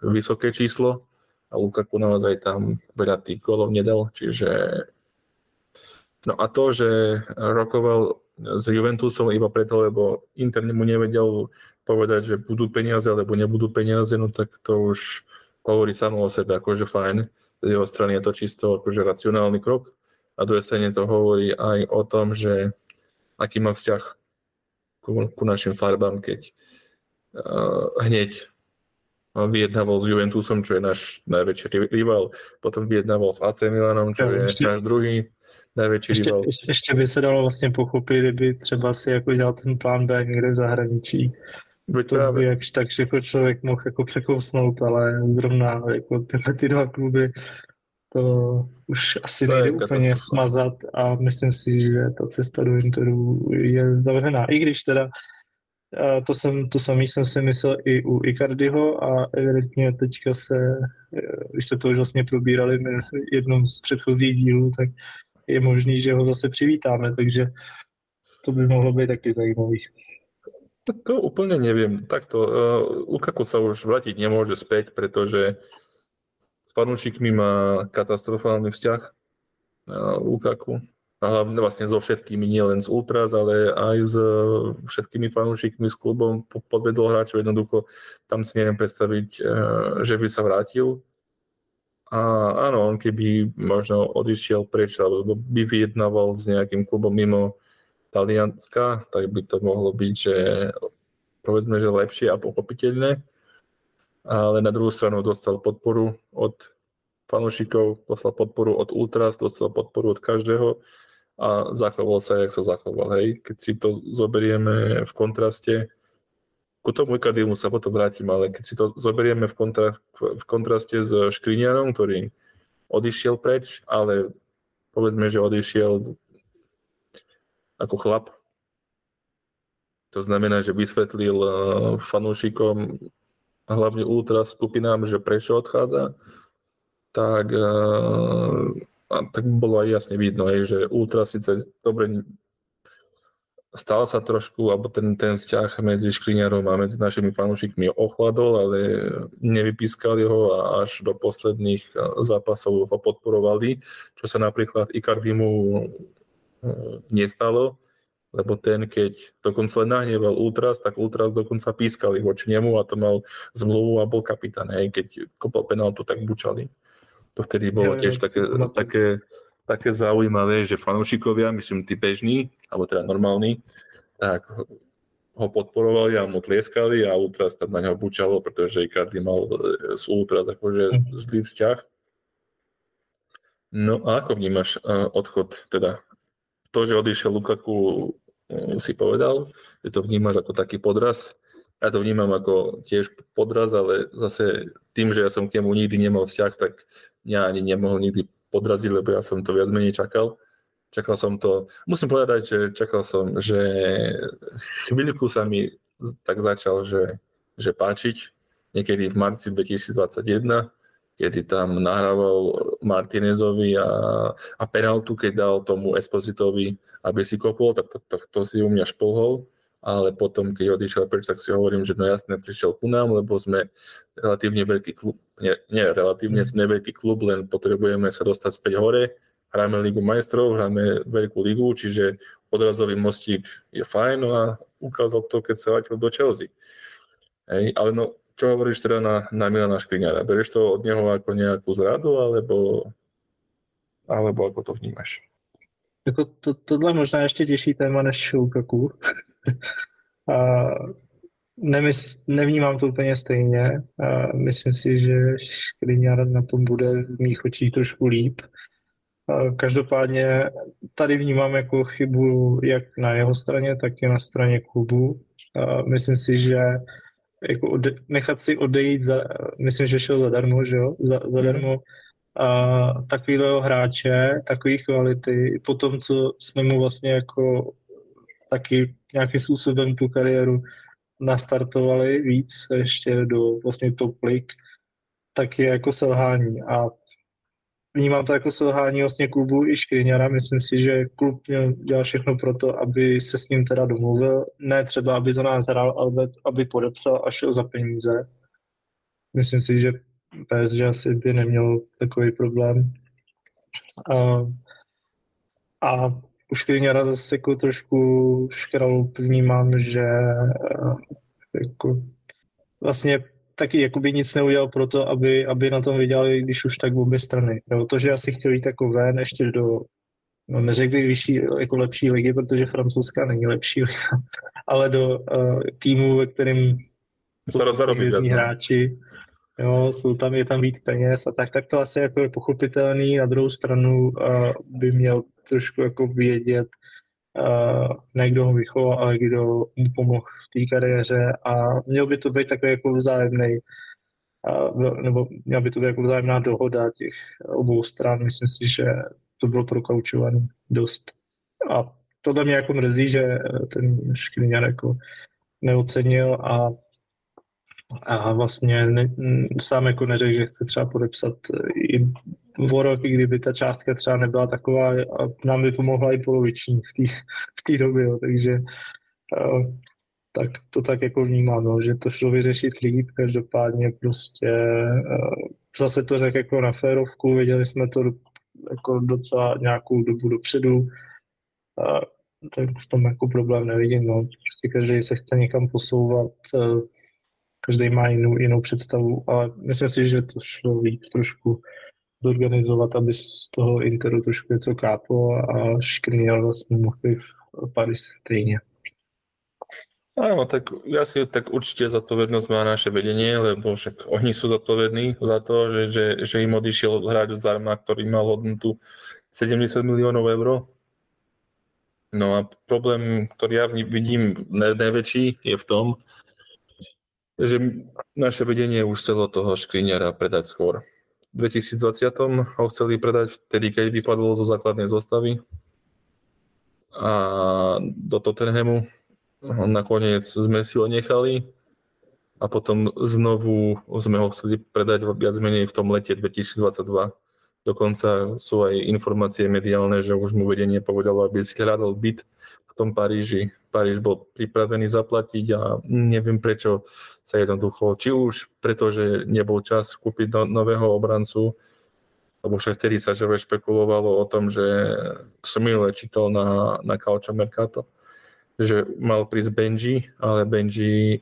vysoké číslo a Lukaku naozaj tam veľa tých golov nedal, čiže no a to, že rokoval s Juventusom iba preto, lebo Inter mu nevedel povedať, že budú peniaze alebo nebudú peniaze, no tak to už hovorí samo o sebe, akože fajn. Z jeho strany je to čisto akože racionálny krok. A druhej strane to hovorí aj o tom, že aký má vzťah ku, ku našim farbám, keď uh, hneď vyjednával s Juventusom, čo je náš najväčší rival, potom vyjednával s AC Milanom, čo je náš druhý najväčší ještě, rival. Ještě, ještě by se dalo vlastně pochopit, kdyby třeba si jako dělal ten plán B někde v zahraničí, by to by jakž tak jako člověk mohl jako překousnout, ale zrovna jako tyhle ty dva kluby to už asi to nejde úplně smazat a myslím si, že ta cesta do Interu je zavřená. I když teda to, jsem, to samý jsem si myslel i u Icardiho a evidentně teďka se, vy jste to už vlastně probírali v jednom z předchozích dílů, tak je možný, že ho zase přivítáme, takže to by mohlo být taky zajímavý. To úplne neviem. Takto, uh, Lukaku sa už vrátiť nemôže späť, pretože s fanúšikmi má katastrofálny vzťah uh, Lukaku. A hlavne vlastne so všetkými, nielen z Ultras, ale aj s uh, všetkými fanúšikmi s klubom podvedol hráčov. Jednoducho tam si neviem predstaviť, že by sa vrátil. A áno, on keby možno odišiel preč, alebo by vyjednával s nejakým klubom mimo Talianska, tak by to mohlo byť, že povedzme, že lepšie a pochopiteľné. Ale na druhú stranu dostal podporu od fanúšikov, dostal podporu od Ultras, dostal podporu od každého a zachoval sa, jak sa zachoval. Hej. Keď si to zoberieme v kontraste, ku tomu Icardimu sa potom vrátim, ale keď si to zoberieme v, kontra, v kontraste s Škrinianom, ktorý odišiel preč, ale povedzme, že odišiel ako chlap. To znamená, že vysvetlil eh, fanúšikom, hlavne ultra skupinám, že prečo odchádza, tak, eh, a tak bolo aj jasne vidno, že ultra síce dobre stal sa trošku, alebo ten, ten vzťah medzi Škriňarom a medzi našimi fanúšikmi ochladol, ale nevypískali ho a až do posledných zápasov ho podporovali, čo sa napríklad Icardimu nestalo, lebo ten, keď dokonca len nahneval Ultras, tak Ultras dokonca pískali voči nemu a to mal zmluvu a bol kapitán. Hej. Keď kopal penaltu, tak bučali. To vtedy bolo tiež také, také, také zaujímavé, že fanúšikovia, myslím tí bežní, alebo teda normálni, tak ho podporovali a mu tlieskali a Ultras tam na neho bučalo, pretože Icardi mal z Ultras akože mhm. zlý vzťah. No a ako vnímaš uh, odchod teda to, že odišiel Lukaku, mm, si povedal, že to vnímaš ako taký podraz ja to vnímam ako tiež podraz, ale zase tým, že ja som k nemu nikdy nemal vzťah, tak ja ani nemohol nikdy podraziť, lebo ja som to viac menej čakal. Čakal som to, musím povedať, že čakal som, že chvíľku sa mi tak začal, že, že páčiť, niekedy v marci 2021, kedy tam nahrával Martinezovi a, a penaltu, keď dal tomu Espositovi, aby si kopol, tak to, to, to si u mňa šplhol ale potom, keď odišiel preč, tak si hovorím, že no jasne, prišiel ku nám, lebo sme relatívne veľký klub, nie, nie relatívne, sme veľký klub, len potrebujeme sa dostať späť hore, hráme Ligu majstrov, hráme veľkú ligu, čiže odrazový mostík je fajn, no a ukázal to, keď sa vrátil do Chelsea. Hej, ale no, čo hovoríš teda na, na Milana Škriňara? Berieš to od neho ako nejakú zradu, alebo, alebo ako to vnímaš? Jako to, tohle možná ještě těžší téma než Lukaku. [LAUGHS] A nevnímám to úplně stejně. Myslím si, že Škriňar na tom bude v mých očích trošku líp. Každopádně tady vnímám jako chybu jak na jeho straně, tak i na straně klubu. A myslím si, že jako ode, nechat si odejít, za, myslím, že šel zadarmo, že jo? Za, zadarmo a takového hráče, takový kvality, po tom, co jsme mu vlastně jako taky nějakým způsobem tu kariéru nastartovali víc ještě do vlastně top league, tak je jako selhání. A vnímám to jako selhání vlastně klubu i Škriňara. Myslím si, že klub měl dělat všechno pro to, aby se s ním teda domluvil. Ne třeba, aby za nás hrál, ale aby podepsal a šel za peníze. Myslím si, že PSG asi by neměl takový problém. A, a u Škriňara zase jako trošku škralu vnímám, že eh, jako vlastně taky jakoby nic neudělal pro to, aby, aby na tom vydělali, když už tak obě strany. Jo, to, že asi chtěl jít jako ven ještě do, no neřekl bych vyšší, jako lepší ligy, protože francouzská není lepší [LAUGHS] ale do uh, týmu, ve kterém se rozarobí hráči, jo, jsou tam, je tam víc peněz a tak, tak to asi jako je pochopitelný. Na druhou stranu uh, by měl trošku jako vědět, uh, ne kdo ho vychoval, ale kdo mu pomohl v té kariéře a měl by to být takový jako vzájemný uh, nebo měla by to být jako vzájemná dohoda těch obou stran. Myslím si, že to bylo prokaučované dost. A tohle mě jako mrzí, že ten Škriňar jako neocenil a a vlastně ne, sám jako neřekl, že chce třeba podepsat i o rok, i kdyby ta částka třeba nebyla taková a nám by pomohla i poloviční v té době, jo. takže uh, tak to tak jako vnímám, no, že to šlo vyřešit líp, každopádně prostě uh, zase to řekl jako na férovku, věděli jsme to jako docela nějakou dobu dopředu, uh, tak v tom jako problém nevidím, no. Prostě každý se chce někam posouvat, uh, každý má jinou, jinou představu, ale myslím si, že to šlo líp trošku zorganizovat, aby z toho Interu trošku něco káplo a Škriniar vlastně mohl v Paris stejně. Áno, tak ja si tak určite zodpovednosť má naše vedenie, lebo však oni sú zodpovední za to, že, že, že im odišiel hráč zdarma, ktorý mal hodnotu 70 miliónov eur. No a problém, ktorý ja vidím najväčší, je v tom, že naše vedenie už chcelo toho Škriňara predať skôr. V 2020 ho chceli predať vtedy, keď vypadlo zo základnej zostavy a do Tottenhamu. Nakoniec sme si ho nechali a potom znovu sme ho chceli predať viac menej v tom lete 2022. Dokonca sú aj informácie mediálne, že už mu vedenie povedalo, aby si hľadal byt v tom Paríži. Paríž bol pripravený zaplatiť a neviem prečo sa jednoducho, či už preto, že nebol čas kúpiť no, nového obrancu, lebo však vtedy sa že špekulovalo o tom, že som minule čítal na, na Calcio Mercato, že mal prísť Benji, ale Benji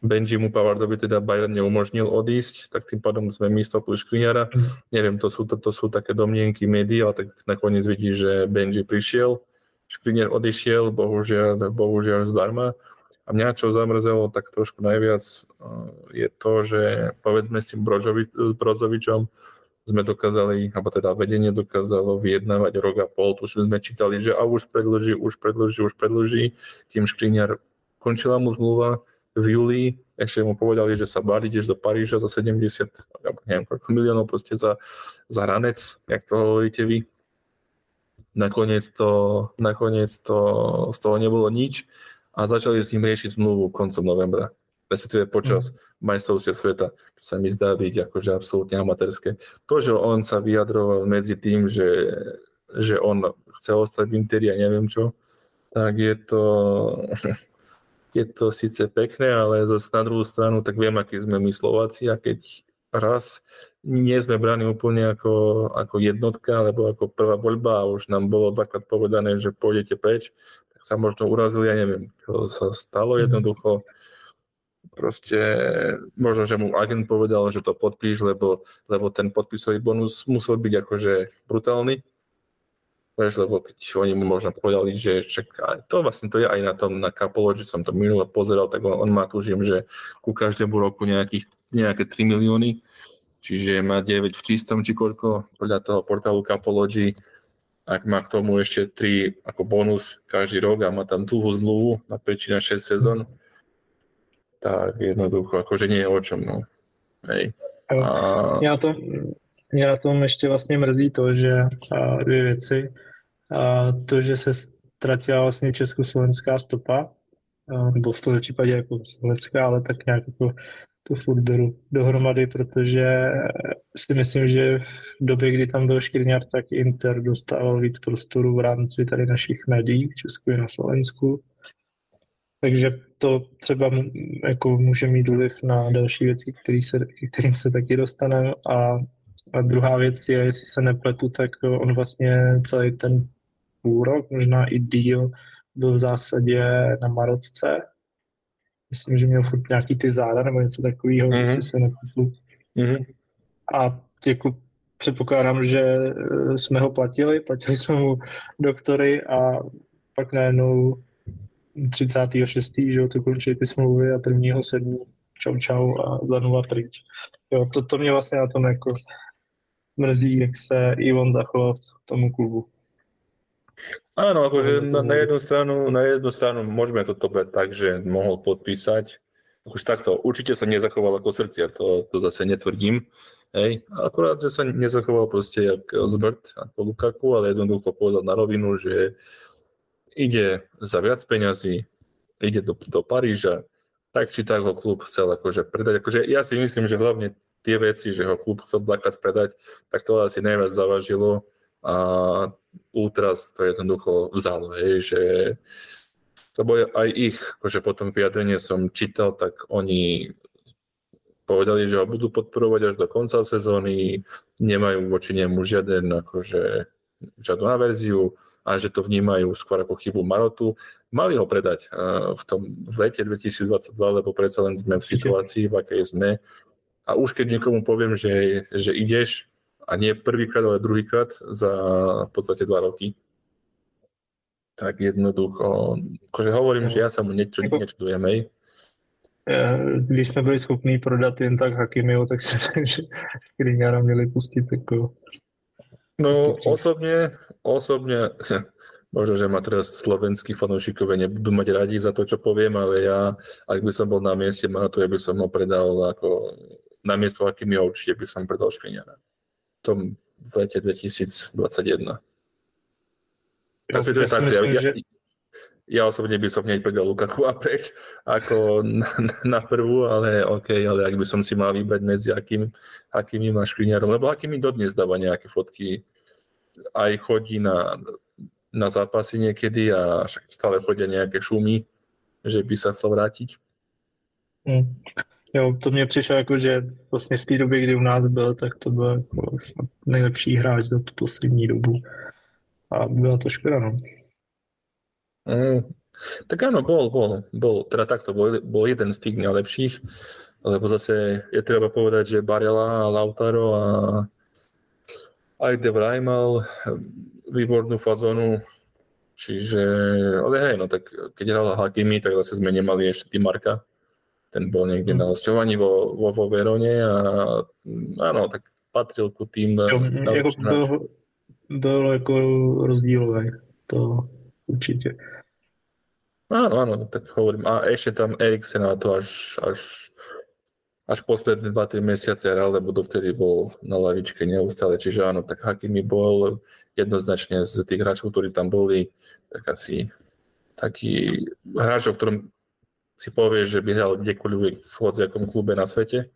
Benji mu Pavardovi teda Bayern neumožnil odísť, tak tým pádom sme my stopili Škriňara. Mm. Neviem, to sú, to, to sú také domnienky médií, ale tak nakoniec vidí, že Benji prišiel, Škriňar odišiel, bohužiaľ, bohužiaľ zdarma. A mňa čo zamrzelo tak trošku najviac eh, je to, že povedzme s tým Brožovi, Brozovičom sme dokázali, alebo teda vedenie dokázalo vyjednávať rok a pol, tu sme čítali, že a už predlží, už predlží, už predlží, kým Škriňar končila mu zmluva, v júli, ešte mu povedali, že sa báli, ideš do Paríža za 70, neviem koľko miliónov proste za, za ranec, jak to hovoríte vy. Nakoniec to, nakoniec to z toho nebolo nič a začali s ním riešiť zmluvu koncom novembra, respektíve počas mm. majstrovstiev sveta, čo sa mi zdá byť akože absolútne amatérske. To, že on sa vyjadroval medzi tým, že, že on chce ostať v Interi a neviem čo, tak je to, [LAUGHS] je to síce pekné, ale zase na druhú stranu, tak viem, aký sme my Slováci a keď raz nie sme braní úplne ako, ako jednotka, alebo ako prvá voľba a už nám bolo dvakrát povedané, že pôjdete preč, tak sa možno urazili, ja neviem, čo sa stalo mhm. jednoducho. Proste možno, že mu agent povedal, že to podpíš, lebo, lebo ten podpisový bonus musel byť akože brutálny Vieš, lebo keď oni mu možno povedali, že čak, to vlastne to je aj na tom, na že som to minule pozeral, tak on, on má tužím, že ku každému roku nejakých, nejaké 3 milióny, čiže má 9 v čistom, či koľko, podľa toho portálu Capology, ak má k tomu ešte 3 ako bonus každý rok a má tam dlhú zmluvu na 5 na 6 sezón, tak jednoducho, akože nie je o čom, no. Hej. A... Ja to, mě na tom ještě vlastně mrzí to, že dvě věci. A to, že se ztratila vlastně československá stopa, nebo v tomto případě jako slovenská, ale tak nějak jako tu furt beru dohromady, protože si myslím, že v době, kdy tam byl Škrňar, tak Inter dostával víc prostoru v rámci tady našich médií v Česku i na Slovensku. Takže to třeba jako může mít vliv na další věci, který se, kterým se taky dostaneme. A, a druhá věc je, jestli se nepletu, tak on vlastně celý ten půl rok, možná i díl, byl v zásadě na Marotce. Myslím, že měl furt nějaký ty záda nebo něco takového, mm-hmm. jestli se nepůjdu. Mm-hmm. A jako předpokládám, že eh, jsme ho platili, platili jsme mu doktory a pak najednou 36. že to končí ty smlouvy a prvního sedmí čau čau a za nula pryč. Jo, to, to mě vlastně na tom jako mrzí, jak se Ivan zachoval v tomu klubu. Áno, akože na, na jednu stranu, na jednu stranu môžeme toto brať tak, že mohol podpísať. Už takto, určite sa nezachoval ako srdcia, to, to zase netvrdím. Hej, akurát, že sa nezachoval proste jak zbrt ako Lukaku, ale jednoducho povedal na rovinu, že ide za viac peňazí, ide do, do Paríža, tak či tak ho klub chcel akože predať. Akože ja si myslím, že hlavne tie veci, že ho klub chcel dvakrát predať, tak to asi najviac zavažilo a Ultras to jednoducho vzal, hej, že lebo aj ich, akože potom vyjadrenie som čítal, tak oni povedali, že ho budú podporovať až do konca sezóny, nemajú voči nemu žiaden, akože, žiadnu averziu a že to vnímajú skôr ako chybu Marotu. Mali ho predať uh, v tom v lete 2022, lebo predsa len sme v situácii, v akej sme. A už keď niekomu poviem, že, že ideš, a nie prvýkrát, ale druhýkrát za v podstate dva roky. Tak jednoducho, akože hovorím, že ja sa mu niečo, nečudujem, hej. Když jsme byli schopní prodat jen tak Hakimiho, tak se [LAUGHS] že Skriniara měli pustit jako... No osobne, osobne, [LAUGHS] možno, že ma teraz slovenskí fanúšikovia nebudú mať radi za to, čo poviem, ale ja, ak by som bol na mieste Matu, ja by som ho predal ako na miesto Hakimiho určite by som predal Škriniara tom v lete 2021. Ja, ja, myslím, ja, že... ja osobne by som hneď predal Lukaku a preč ako na, na prvú, ale OK, ale ak by som si mal vybrať medzi akým, akým a Škriňarom, lebo akými dodnes dáva nejaké fotky, aj chodí na, na zápasy niekedy a však stále chodia nejaké šumy, že by sa chcel vrátiť. Mm. Jo, to mě přišlo jako, že vlastně v té době, kdy u nás byl, tak to byl jako nejlepší hráč za tu poslední dobu. A byla to škoda, no. Mm, tak áno, bol, bol, bol, teda takto, bol, bol jeden z tých najlepších, lebo zase je treba povedať, že Barela a Lautaro a aj De Vrij mal výbornú fazónu, čiže, ale hej, no tak keď hral Hakimi, tak zase sme nemali ešte Marka, ten bol niekde na hostovaní vo, vo, vo Verone a áno, tak patril ku tým jo, jako byl, byl jako rozdílový, to určitě. Áno, áno, tak hovorím. A ešte tam Eriksen na to až, až, až posledné 2-3 mesiace hral, lebo dovtedy bol na lavičke neustále. Čiže áno, tak Hakimi bol jednoznačne z tých hráčov, ktorí tam boli, tak asi taký hráč, o ktorom si povieš, že by hral kdekoľvek v hociakom klube na svete.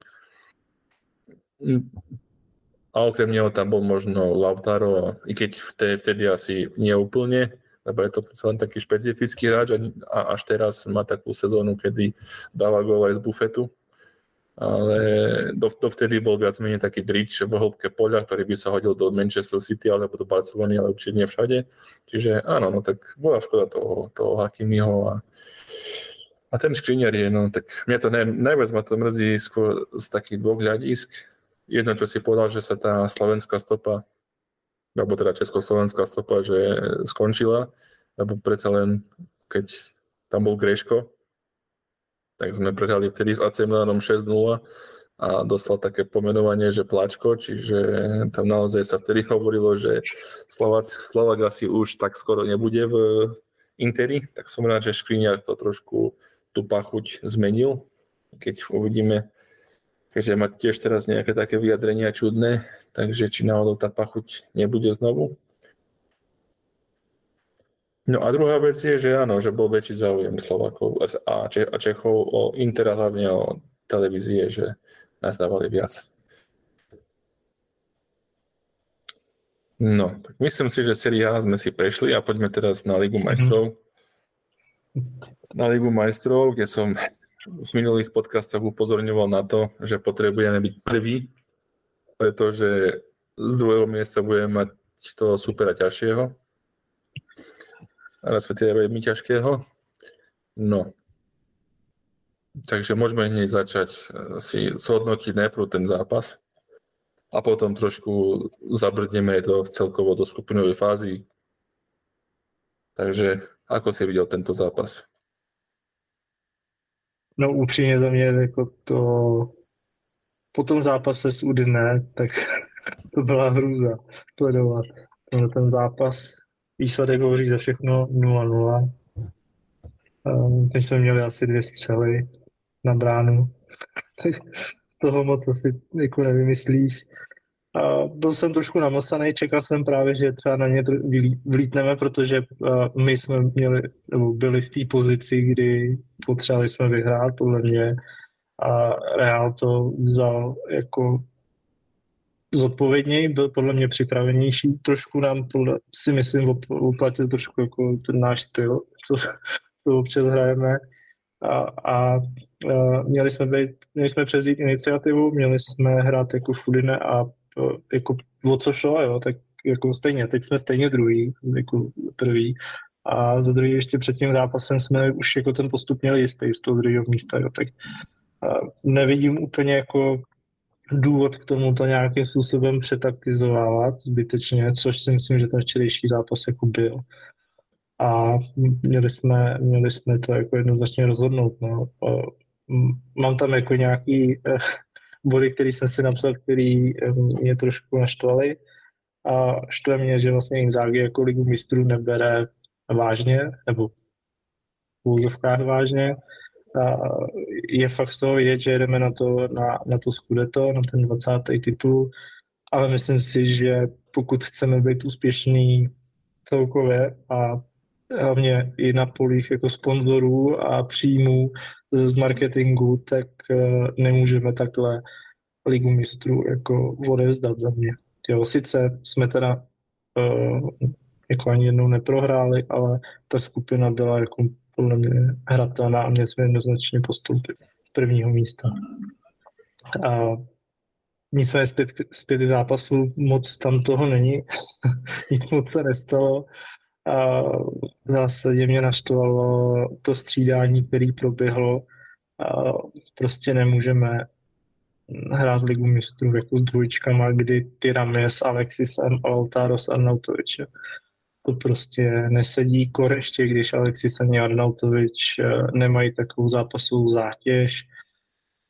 A okrem neho tam bol možno Lautaro, i keď vtedy asi nie úplne, lebo je to len taký špecifický hráč a až teraz má takú sezónu, kedy dáva gól aj z bufetu. Ale dovtedy bol viac menej taký drič v hĺbke poľa, ktorý by sa hodil do Manchester City alebo do Barcelony, ale určite nie všade. Čiže áno, no tak bola škoda toho, toho Hakimiho a, a ten Škriňar je, no tak mňa to naj, najviac ma to mrzí skôr z takých dvoch hľadisk. Jedno, čo si povedal, že sa tá slovenská stopa alebo teda československá stopa, že skončila, lebo predsa len, keď tam bol Greško, tak sme prehrali vtedy s AC Milanom 6-0 a dostal také pomenovanie, že Plačko, čiže tam naozaj sa vtedy hovorilo, že Slovac, Slovak asi už tak skoro nebude v Interi, tak som rád, že Škriňar to trošku tú pachuť zmenil, keď uvidíme, keďže má tiež teraz nejaké také vyjadrenia čudné, takže či náhodou tá pachuť nebude znovu. No a druhá vec je, že áno, že bol väčší záujem Slovakov a, Čechov o Inter hlavne o televízie, že nás dávali viac. No, tak myslím si, že Serie A sme si prešli a poďme teraz na Ligu majstrov. Na Ligu majstrov, kde som v minulých podcastoch upozorňoval na to, že potrebujeme byť prvý, pretože z druhého miesta budeme mať toho supera ťažšieho. A respektíve veľmi ťažkého. No. Takže môžeme hneď začať eh, si zhodnotiť najprv ten zápas a potom trošku zabrdneme do celkovo do skupinovej fázy. Takže ako si videl tento zápas? No upřímně za mě jako to po tom zápase s Udine, tak [LAUGHS] to byla hrůza sledovat. Tenhle ten zápas, výsledek hovoří za všechno 0-0. Ehm, my jsme měli asi dvě střely na bránu. [LAUGHS] toho moc asi jako nevymyslíš. Byl jsem trošku namosaný, čekal jsem právě, že třeba na ně vlítneme, protože my jsme měli, nebo byli v té pozici, kdy potřebovali jsme vyhrát, podle mě, a Real to vzal jako zodpovědněji, byl podle mě připravenější, trošku nám podle, si myslím uplatil trošku jako ten náš styl, co, co občas hrajeme. A, a, a měli jsme být, měli jsme převzít iniciativu, měli jsme hrát jako Fudine a jako o co šlo, jo, tak jako stejně, teď jsme stejně druhý, jako prvý, a za druhý ještě před tím zápasem jsme už jako ten postup měli jistý z toho druhého místa, jo, tak nevidím úplně jako důvod k tomu to nějakým způsobem přetaktizovávat zbytečně, což si myslím, že ten včerejší zápas jako byl. A měli jsme, měli jsme to jako jednoznačně rozhodnout. No. Mám tam jako nějaký eh, body, který jsem si napsal, který mě trošku naštvaly. A štve mě, že vlastně Inzaghi jako ligu mistrů nebere vážně, nebo v úzovkách vážně. A je fakt z toho vidět, že jedeme na to, na, na to Scudetto, na ten 20. titul, ale myslím si, že pokud chceme být úspěšný celkově a hlavně i na polích jako sponzorů a příjmů z marketingu, tak eh, nemůžeme takhle ligu mistrů jako odevzdat za mě. Jo, sice jsme teda uh, jako ani jednou neprohráli, ale ta skupina byla jako podle mě hratelná a měli jsme jednoznačně postoupit z prvního místa. A nicméně zpět, zpět zápasu moc tam toho není, [LAUGHS] nic moc se nestalo. A v zásadě mě naštvalo to střídání, který proběhlo. A prostě nemůžeme hrát ligu mistrů jako s dvojčkama, kdy ty Ramirez, Alexis a Lautaro s Arnautovičem. To prostě nesedí koreště, když Alexis ani Arnautovič eh, nemají takovou zápasovou zátěž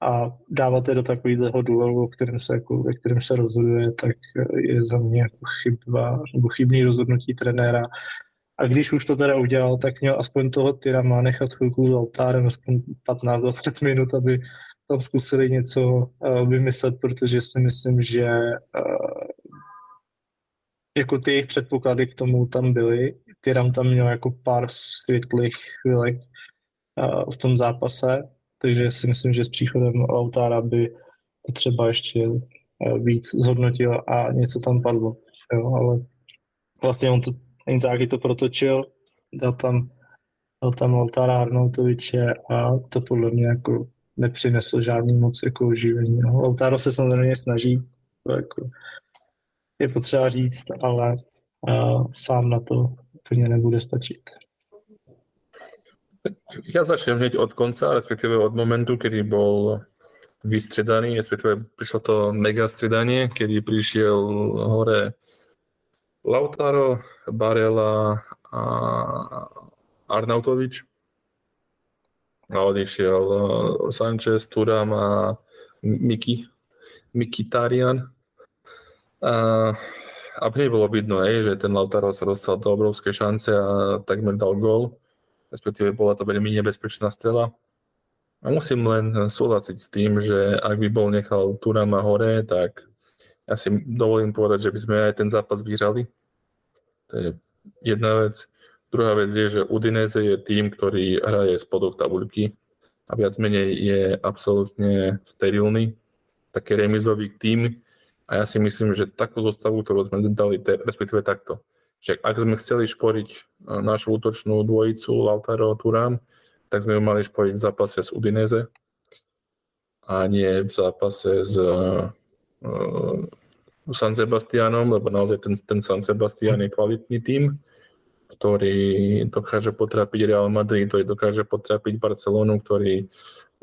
a dáváte do takového duelu, o kterém se, jako, ve kterém se rozhoduje, tak eh, je za mě jako chyba, nebo chybný rozhodnutí trenéra. A když už to teda udělal, tak měl aspoň toho Tyrama nechat chvilku s altárem, aspoň 15-20 minut, aby tam zkusili něco uh, vymyslet, protože si myslím, že uh, jako ty jejich předpoklady k tomu tam byly. Tyram tam měl jako pár světlých chvílek uh, v tom zápase, takže si myslím, že s příchodem Lautára by to třeba ještě víc zhodnotil a něco tam padlo. Jo, ale vlastně on to To protočil, dal tam, dal tam Lautára Arnautoviče a to podle mě jako nepřinesl žádný moc jako oživení. No. Lautaro se samozřejmě snaží, to jako je potřeba říct, ale uh, sám na to úplně nebude stačit. Ja začnem hneď od konca, respektíve od momentu, kedy bol vystredaný, respektíve prišlo to mega stredanie, kedy prišiel hore Lautaro, Barela a Arnautovič a odišiel uh, Sanchez, Turam a Miki, Mikitarian. A, a hneď bolo vidno, hej, že ten Lautaro sa dostal do obrovskej šance a takmer dal gól. Respektíve bola to veľmi nebezpečná strela. A musím len súhlasiť s tým, že ak by bol nechal Turama hore, tak ja si dovolím povedať, že by sme aj ten zápas vyhrali. To je jedna vec. Druhá vec je, že Udinese je tým, ktorý hraje spodok tabuľky a viac menej je absolútne sterilný. Taký remizový tým. A ja si myslím, že takú zostavu, ktorú sme dali, respektíve takto. Že ak sme chceli šporiť e, našu útočnú dvojicu Lautaro Turam, tak sme ju mali šporiť v zápase s Udinese a nie v zápase s San Sebastianom, lebo naozaj ten, ten San Sebastian je kvalitný tým ktorý dokáže potrápiť Real Madrid, ktorý dokáže potrápiť Barcelonu, ktorý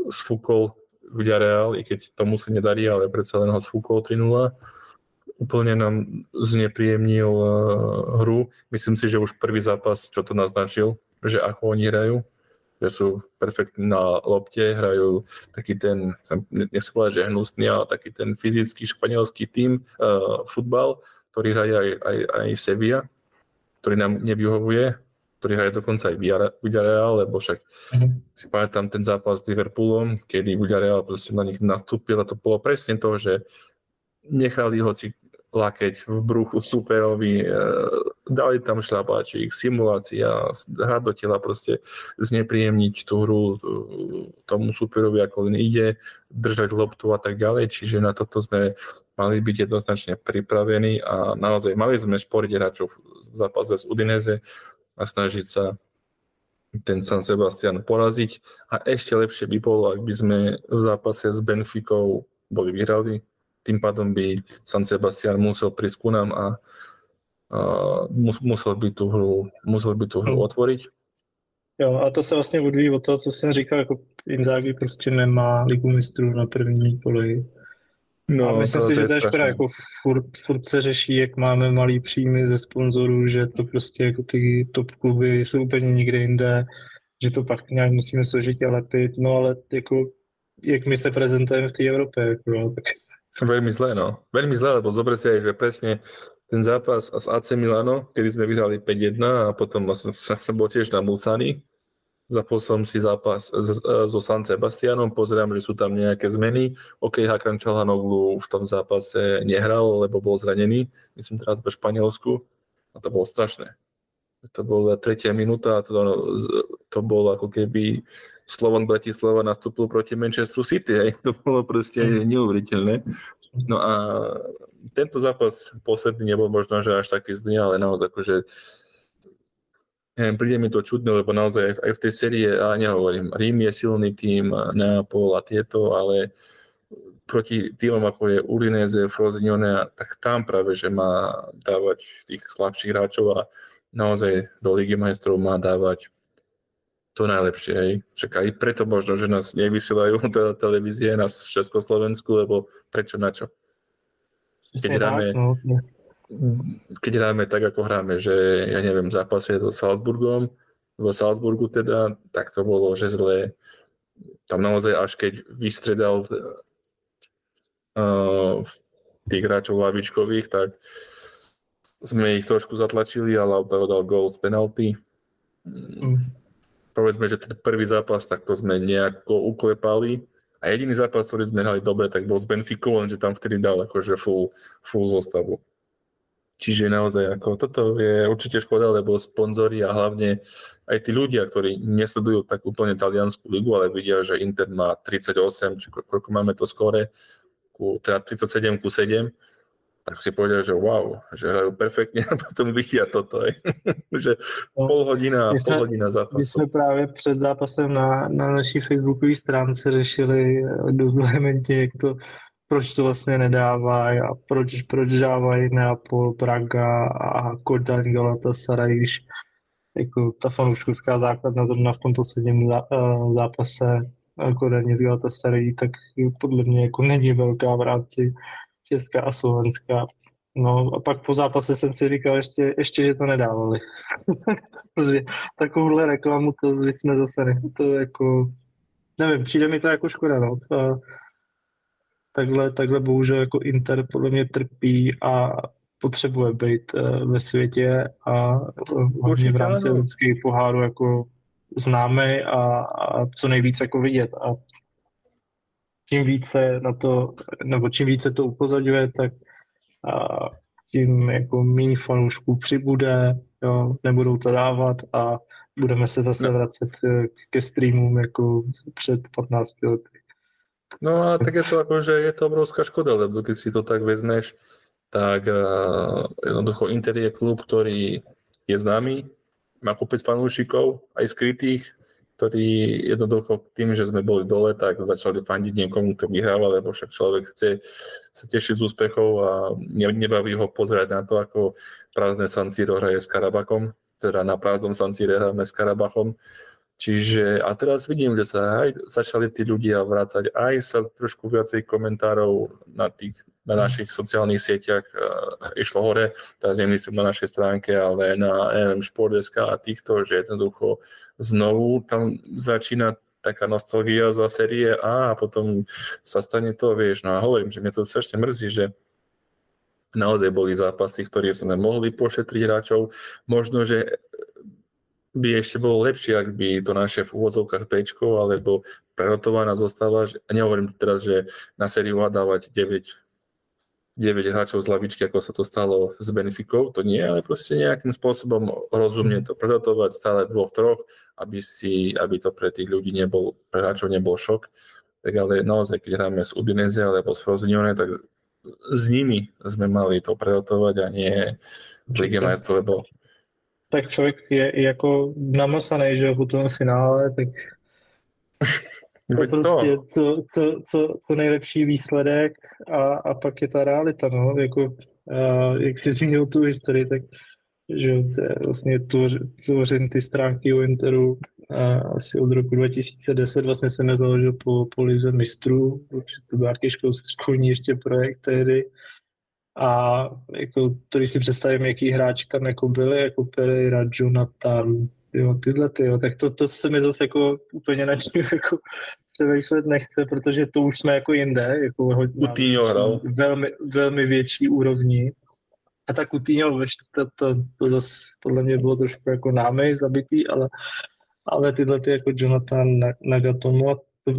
sfúkol Villarreal, i keď tomu sa nedarí, ale predsa len ho sfúkol 3-0. Úplne nám znepríjemnil uh, hru. Myslím si, že už prvý zápas, čo to naznačil, že ako oni hrajú, že sú perfektní na lopte, hrajú taký ten, nechcem povedať, že hnusný, ale taký ten fyzický španielský tým, uh, futbal, ktorý hraje aj, aj, aj Sevilla ktorý nám nevyhovuje, ktorý hraje dokonca aj Villarreal, lebo však mm-hmm. si pamätám ten zápas s Liverpoolom, kedy Villarreal proste na nich nastúpil a to bolo presne to, že nechali ho si lakeť v bruchu superovi, e, dali tam šľapáčik, simulácia, hra do tela, proste znepríjemniť tú hru e, tomu superovi, ako len ide, držať loptu a tak ďalej, čiže na toto sme mali byť jednoznačne pripravení a naozaj mali sme šporiť hráčov v zápase z Udinese a snažiť sa ten San Sebastian poraziť. A ešte lepšie by bolo, ak by sme v zápase s Benficou boli vyhrali, tým pádom by San Sebastian musel prísť ku nám a, a musel by tú hru, musel by tú hru hmm. otvoriť. Jo, a to se vlastně odvíjí od toho, co jsem říkal, jako Inzaghi prostě nemá ligu mistrů na první poli. No, a myslím to, si, to že to je škoda, jako furt, furt se řeší, jak máme malý příjmy ze sponzorů, že to prostě jako ty top kluby jsou úplně někde jinde, že to pak nějak musíme složitě lepit, no ale jako jak my se prezentujeme v té Evropě, jako, no, tak Veľmi zle, no. Veľmi zle, lebo zober si aj, že presne ten zápas s AC Milano, kedy sme vyhrali 5-1 a potom sa, sa bol tiež na Mulsani. Zapol som si zápas so San Sebastianom, pozerám, že sú tam nejaké zmeny. OK, Hakan Čalhanoglu v tom zápase nehral, lebo bol zranený, myslím teraz ve Španielsku. A to bolo strašné. To bola tretia minúta to, to bolo ako keby Slovan Bratislava nastúpil proti Manchester City. Hej. To bolo proste mhm. neuveriteľné. No a tento zápas posledný nebol možno, že až taký zlý, ale naozaj akože neviem, príde mi to čudné, lebo naozaj aj v tej série, a nehovorím, Rím je silný tým, Neapol a tieto, ale proti týmom ako je Udinese, Frosinone, tak tam práve, že má dávať tých slabších hráčov a naozaj do Ligy majstrov má dávať to najlepšie, hej. Však aj preto možno, že nás nevysielajú [LAUGHS] te- televízie, v Československu, lebo prečo na čo? Keď hráme, no, no. keď hráme tak, ako hráme, že ja neviem, zápasie so Salzburgom, v Salzburgu teda, tak to bolo, že zlé. Tam naozaj až keď vystredal uh, tých hráčov lavičkových, tak sme ich trošku zatlačili, ale dal gól z penalty. Mm. Povedzme, že ten prvý zápas, tak to sme nejako uklepali. A jediný zápas, ktorý sme hrali dobre, tak bol s Benficou, lenže tam vtedy dal akože full, full zostavu. Čiže naozaj ako toto je určite škoda, lebo sponzori a hlavne aj tí ľudia, ktorí nesledujú tak úplne taliansku ligu, ale vidia, že Inter má 38, či koľko máme to skore, ku, teda 37 ku 7, tak si povedal, že wow, že hrajú perfektne [LAUGHS] a potom vidia toto. Aj. [LAUGHS] že no, pol hodina, pol hodina zápasu. My jsme právě před zápasem na, na naší facebookové stránce řešili eh, dost vehementně, jak to, proč to vlastně nedávají a proč, proč dávají Neapol, Praga a Kodaň, Galatasaray, když jako ta fanouškovská základna zrovna v tom posledním zá, uh, zápase Kodaně z Galatasaray, tak podle mě jako není velká v rámci Česka a Slovenska. No a pak po zápase jsem si říkal ještě, ještě že to nedávali. [LAUGHS] Protože takovouhle reklamu to jsme zase ne, to jako, nevím, přijde mi to jako škoda, no. A takhle, takhle bohužel jako Inter podle mě trpí a potřebuje být eh, ve světě a hlavně v rámci evropských pohárů jako známý a, a co nejvíc jako vidět. A čím více na to, nebo čím více to upozadňuje, tak a tím jako méně fanoušků přibude, jo, nebudou to dávat a budeme se zase no. vracet eh, ke streamům jako před 15 lety. No a tak je to ako, že je to obrovská škoda, lebo keď si to tak vezmeš, tak uh, jednoducho Inter je klub, ktorý je známy, má kopec fanúšikov, aj skrytých, ktorí jednoducho tým, že sme boli dole, tak začali fandiť niekomu, kto vyhráva, lebo však človek chce sa tešiť z úspechov a nebaví ho pozerať na to, ako prázdne San Siro hraje s Karabakom, teda na prázdnom San hráme s Karabachom. Čiže a teraz vidím, že sa aj začali tí ľudia vrácať, aj sa trošku viacej komentárov na tých na našich sociálnych sieťach uh, išlo hore, teraz nemyslím na našej stránke, ale na neviem, Šport.sk a týchto, že jednoducho znovu tam začína taká nostalgia za série A a potom sa stane to, vieš, no a hovorím, že mňa to strašne mrzí, že naozaj boli zápasy, ktoré sme mohli pošetriť hráčov. Možno, že by ešte bolo lepšie, ak by to naše v úvodzovkách Pčko alebo prerotovaná zostáva, že, nehovorím teraz, že na sériu A dávať 9 9 hráčov z lavičky, ako sa to stalo s Benefikou, to nie, ale proste nejakým spôsobom rozumne to predotovať stále dvoch, troch, aby, si, aby to pre tých ľudí nebol, pre hráčov nebol šok. Tak ale naozaj, keď hráme s Udinese alebo s Frosinone, tak s nimi sme mali to predotovať a nie v Lige majstrov, lebo tak člověk je jako namasaný, že v tom finále, tak To prostě co, co, co, co nejlepší výsledek a, a pak je ta realita, no, jako, a, jak jsi zmínil tu historii, tak že to je vlastně tvořen ty stránky o Interu a asi od roku 2010 vlastně se nezaložil po, po lize mistrů, protože to byl nějaký školní ještě projekt tehdy. A jako, když si představím, jaký hráči tam jako byli, jako Pereira, Jonathan, jo, tyhle ty, jo, tak to, to se mi zase jako úplně načí jako přemýšlet nechce, protože to už jsme jako jinde, jako hodně, velmi, velmi větší úrovni. A tak Coutinho, to, to, to zase podle mě bylo trošku jako námi zabitý, ale, ale tyhle ty jako Jonathan Nagatomo to,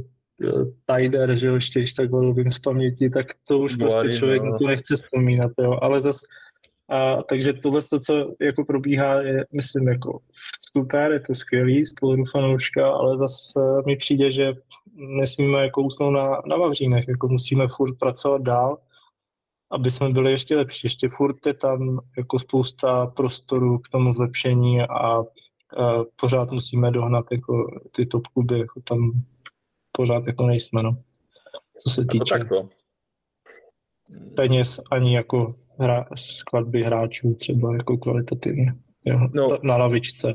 Tider, že když tak ho z paměti, tak to už Boari, prostě člověk no. nechce vzpomínat, jo, ale zase a, takže tohle, to, co jako probíhá, je, myslím, jako super, je to skvělý z pohledu fanouška, ale zase mi přijde, že nesmíme jako usnout na, na Vavřínech, jako musíme furt pracovat dál, aby jsme byli ještě lepší. Ještě furt je tam jako spousta prostoru k tomu zlepšení a, a pořád musíme dohnat jako ty top kluby, jako tam pořád jako nejsme, no. Co se týče peněz ani jako hra, skladby hráčů třeba jako kvalitativně. Jo. No. Na lavičce.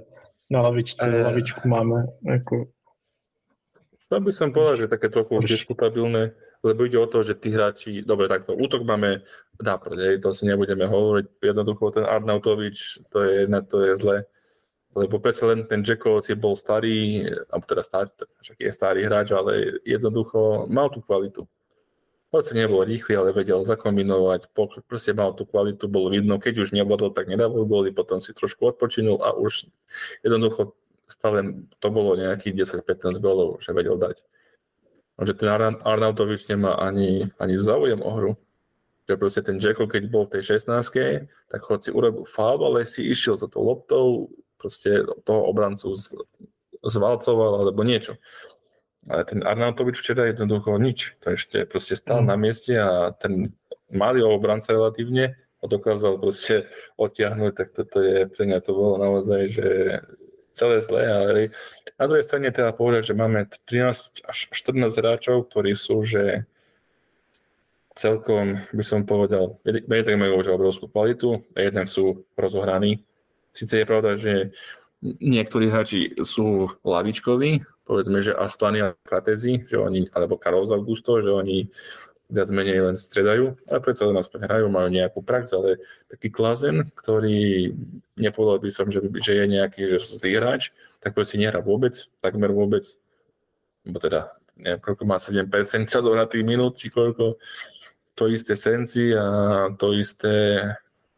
Na lavičce, na lavičku máme jako to by som povedal, že také trochu diskutabilné, lebo ide o to, že tí hráči, dobre, takto, útok máme náprd, to si nebudeme hovoriť, jednoducho ten Arnautovič, to je, na to je zle, lebo predsa len ten Jacko si bol starý, alebo teda starý, však je starý hráč, ale jednoducho mal tú kvalitu. hoci nebol rýchly, ale vedel zakombinovať, proste mal tú kvalitu, bolo vidno, keď už nevládol, tak nedával góly, potom si trošku odpočinul a už jednoducho stále to bolo nejakých 10-15 gólov, že vedel dať. Že ten Arnautovič nemá ani, ani záujem o hru. Že proste ten Jacko, keď bol v tej 16 tak hoci urobil faul, ale si išiel za tou loptou, proste toho obrancu zvalcoval alebo niečo. Ale ten Arnautovič včera jednoducho nič. To ešte proste stál mm. na mieste a ten malý obranca relatívne ho dokázal proste odtiahnuť, tak toto je, pre mňa to bolo naozaj, že celé zlé, ale na druhej strane teda povedať, že máme 13 až 14 hráčov, ktorí sú, že celkom, by som povedal, tak majú už obrovskú kvalitu a jednak sú rozohraní. Sice je pravda, že niektorí hráči sú lavičkoví, povedzme, že Astania a Kratezi, že oni, alebo Karol Augusto, že oni viac menej len stredajú, ale predsa len aspoň hrajú, majú nejakú prax, ale taký Klazen, ktorý nepovedal by som, že, že je nejaký že zlý hráč, tak proste nehrá vôbec, takmer vôbec, bo teda neviem, koľko má 7% tých minút, či koľko, to isté Sensi a to isté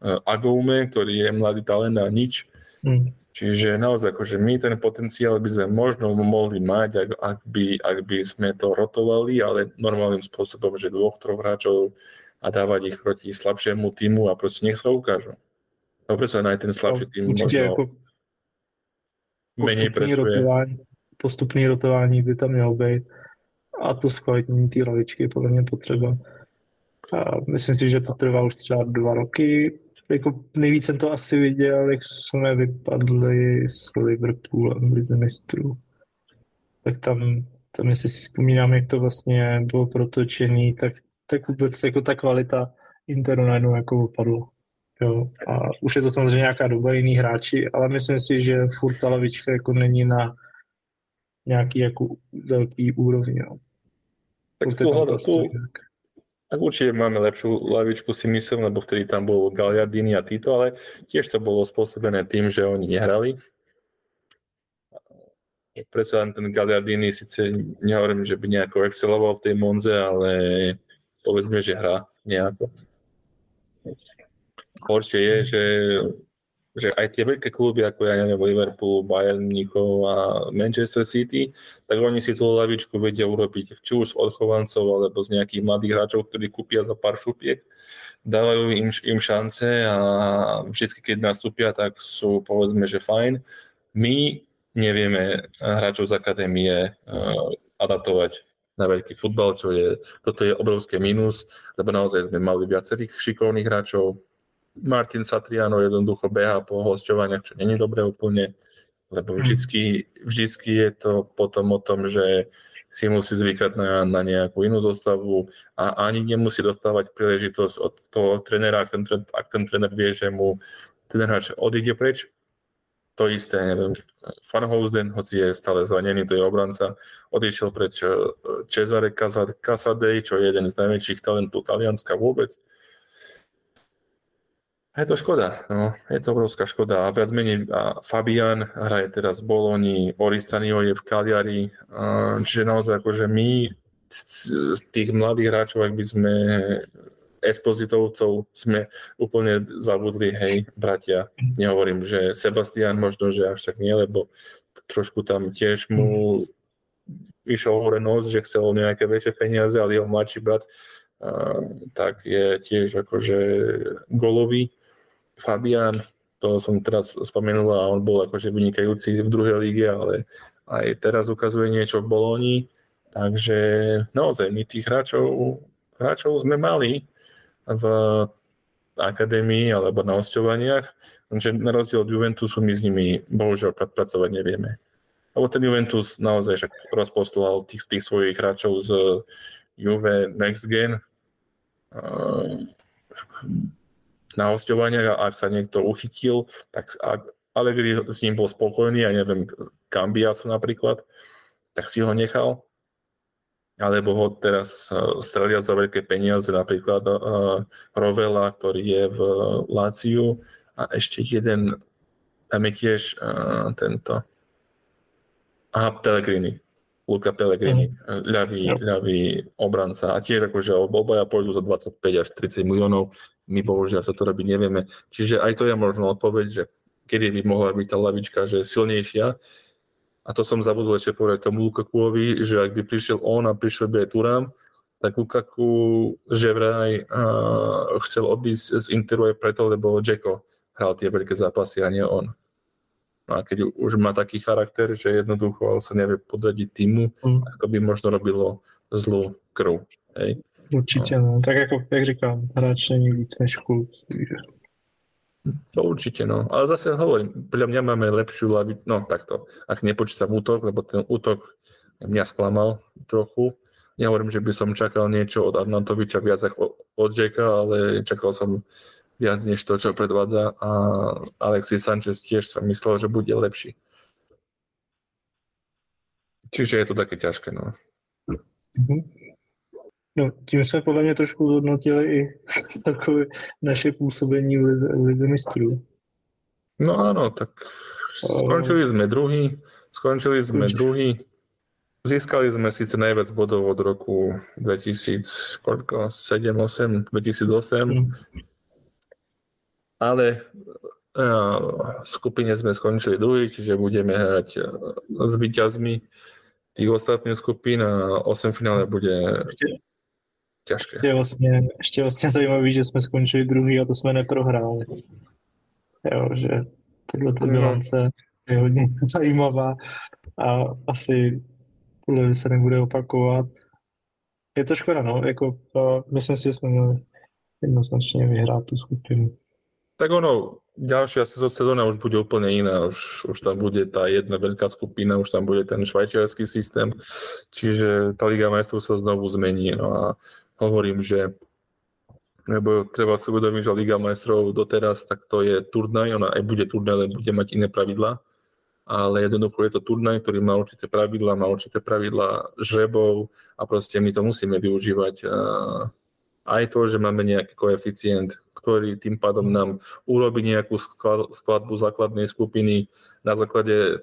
Agoume, ktorý je mladý talent a nič. Mm. Čiže naozaj, akože my ten potenciál by sme možno mohli mať, ak, ak, by, ak by sme to rotovali, ale normálnym spôsobom, že dvoch, troch hráčov a dávať ich proti slabšiemu týmu a proste nech sa ukážu. No preto aj ten slabší no, tým možno ako menej presuje. Rotování, postupný rotování by tam mělo být a to zkvalitnění té lavičky je podle mě potřeba. A myslím si, že to trvá už třeba dva roky, jako nejvíc jsem to asi viděl, jak jsme vypadli s Liverpoolem v Lize mistrů. Tak tam, tam, jestli si vzpomínám, jak to vlastně bylo protočený, tak, tak vůbec jako ta kvalita Interu najednou jako opadlo. Jo. A už je to samozřejmě nějaká doba, jiný hráči, ale myslím si, že furt ta lavička jako není na nějaký jako velký úrovni. Jo. Tak tu, tu, tak určite máme lepšiu lavičku si myslím, lebo vtedy tam bol Gagliardini a Tito, ale tiež to bolo spôsobené tým, že oni nehrali. Predsa len ten Gagliardini síce nehovorím, že by nejako exceloval v tej Monze, ale povedzme, že hrá nejako. Horšie je, že že aj tie veľké kluby, ako ja neviem, Liverpool, Bayern Mnichov a Manchester City, tak oni si tú lavičku vedia urobiť či už z odchovancov, alebo z nejakých mladých hráčov, ktorí kúpia za pár šupiek, dávajú im, im šance a vždy, keď nastúpia, tak sú povedzme, že fajn. My nevieme hráčov z akadémie uh, adaptovať na veľký futbal, čo je, toto je obrovské mínus, lebo naozaj sme mali viacerých šikovných hráčov, Martin Satriano jednoducho beha po hosťovaniach, čo není dobre úplne, lebo mhm. vždycky, vždycky je to potom o tom, že si musí zvykať na, na nejakú inú dostavu a ani nemusí dostávať príležitosť od toho trénera, ak ten, ak ten tréner vie, že mu ten hráč odíde preč. To isté, neviem, Fanhausen, hoci je stále zranený, to je obranca, odišiel preč eh, Cesare Casadei, čo je jeden z najväčších talentov Talianska vôbec je to škoda, no, je to obrovská škoda. A viac menej a Fabian hraje teraz v Boloni, Oristanio je v Kaliari, čiže naozaj akože my z tých mladých hráčov, ak by sme expozitovcov sme úplne zabudli, hej, bratia. Nehovorím, že Sebastian možno, že až tak nie, lebo trošku tam tiež mu išiel hore nos, že chcel nejaké väčšie peniaze, ale jeho mladší brat uh, tak je tiež akože golový Fabian, to som teraz spomenul a on bol akože vynikajúci v druhej líge, ale aj teraz ukazuje niečo v Bolóni. Takže naozaj my tých hráčov, hráčov sme mali v akadémii alebo na hostovaniach, že na rozdiel od Juventusu my s nimi bohužiaľ pracovať nevieme. Lebo ten Juventus naozaj však rozposlal tých, tých svojich hráčov z Juve Next Gen na hostovaniach a ak sa niekto uchytil, tak ak Allegri s ním bol spokojný, ja neviem, Cambiasu napríklad, tak si ho nechal, alebo ho teraz uh, strelia za veľké peniaze, napríklad uh, Rovela, ktorý je v Láciu a ešte jeden, tam je tiež uh, tento aha, Pellegrini. Luka Pellegrini, mm. ľavý, ľavý obranca. A tiež akože obaja pôjdu za 25 až 30 miliónov. My bohužiaľ toto robiť nevieme. Čiže aj to je možno odpoveď, že kedy by mohla byť tá lavička že silnejšia. A to som zabudol ešte povedať tomu Lukakuovi, že ak by prišiel on a prišiel by aj Turám, tak Lukaku že vraj uh, chcel odísť z Interu aj preto, lebo Jacko hral tie veľké zápasy a nie on. No a keď už má taký charakter, že jednoducho sa nevie podradiť týmu, mm. ako by možno robilo zlú krv. Hej? Určitě, no. Tak jako, jak říkám, hráč není víc než klub. To určite, no. Ale zase hovorím, podľa mňa máme lepšiu lavi... No takto, ak nepočítam útok, lebo ten útok mňa sklamal trochu. Nehovorím, že by som čakal niečo od Arnautoviča viac ako od Jacka, ale čakal som viac než to, čo predvádza a Alexis Sanchez tiež som myslel, že bude lepší. Čiže je to také ťažké, no. Mm-hmm. No, tím jsme podle mě trošku zhodnotili i [LAUGHS] takové naše působení v lize, v lize mistrů. No áno, tak skončili sme druhý, skončili sme druhý, získali sme síce najviac bodov od roku 2000, koľko, 7, 8, 2008, mm ale v skupine sme skončili druhý, čiže budeme hrať s výťazmi tých ostatných skupín a 8 finále bude ešte, ťažké. Ešte vlastne, ešte vlastne zaujímavé, že sme skončili druhý a to sme neprohrali. Jo, že tato no. bilance je hodně [LAUGHS] zajímavá a asi podle se nebude opakovat. Je to škoda, no, jako, myslím si, že jsme měli jednoznačně vyhrát tu skupinu. Tak ono, ďalšia sezóna už bude úplne iná, už, už tam bude tá jedna veľká skupina, už tam bude ten švajčiarsky systém, čiže tá Liga majstrov sa znovu zmení. No a hovorím, že lebo treba si uvedomiť, že Liga majstrov doteraz, tak to je turnaj, ona aj bude turnaj, ale bude mať iné pravidlá, ale jednoducho je to turnaj, ktorý má určité pravidlá, má určité pravidlá žrebov a proste my to musíme využívať aj to, že máme nejaký koeficient, ktorý tým pádom nám urobí nejakú skladbu základnej skupiny. Na základe e,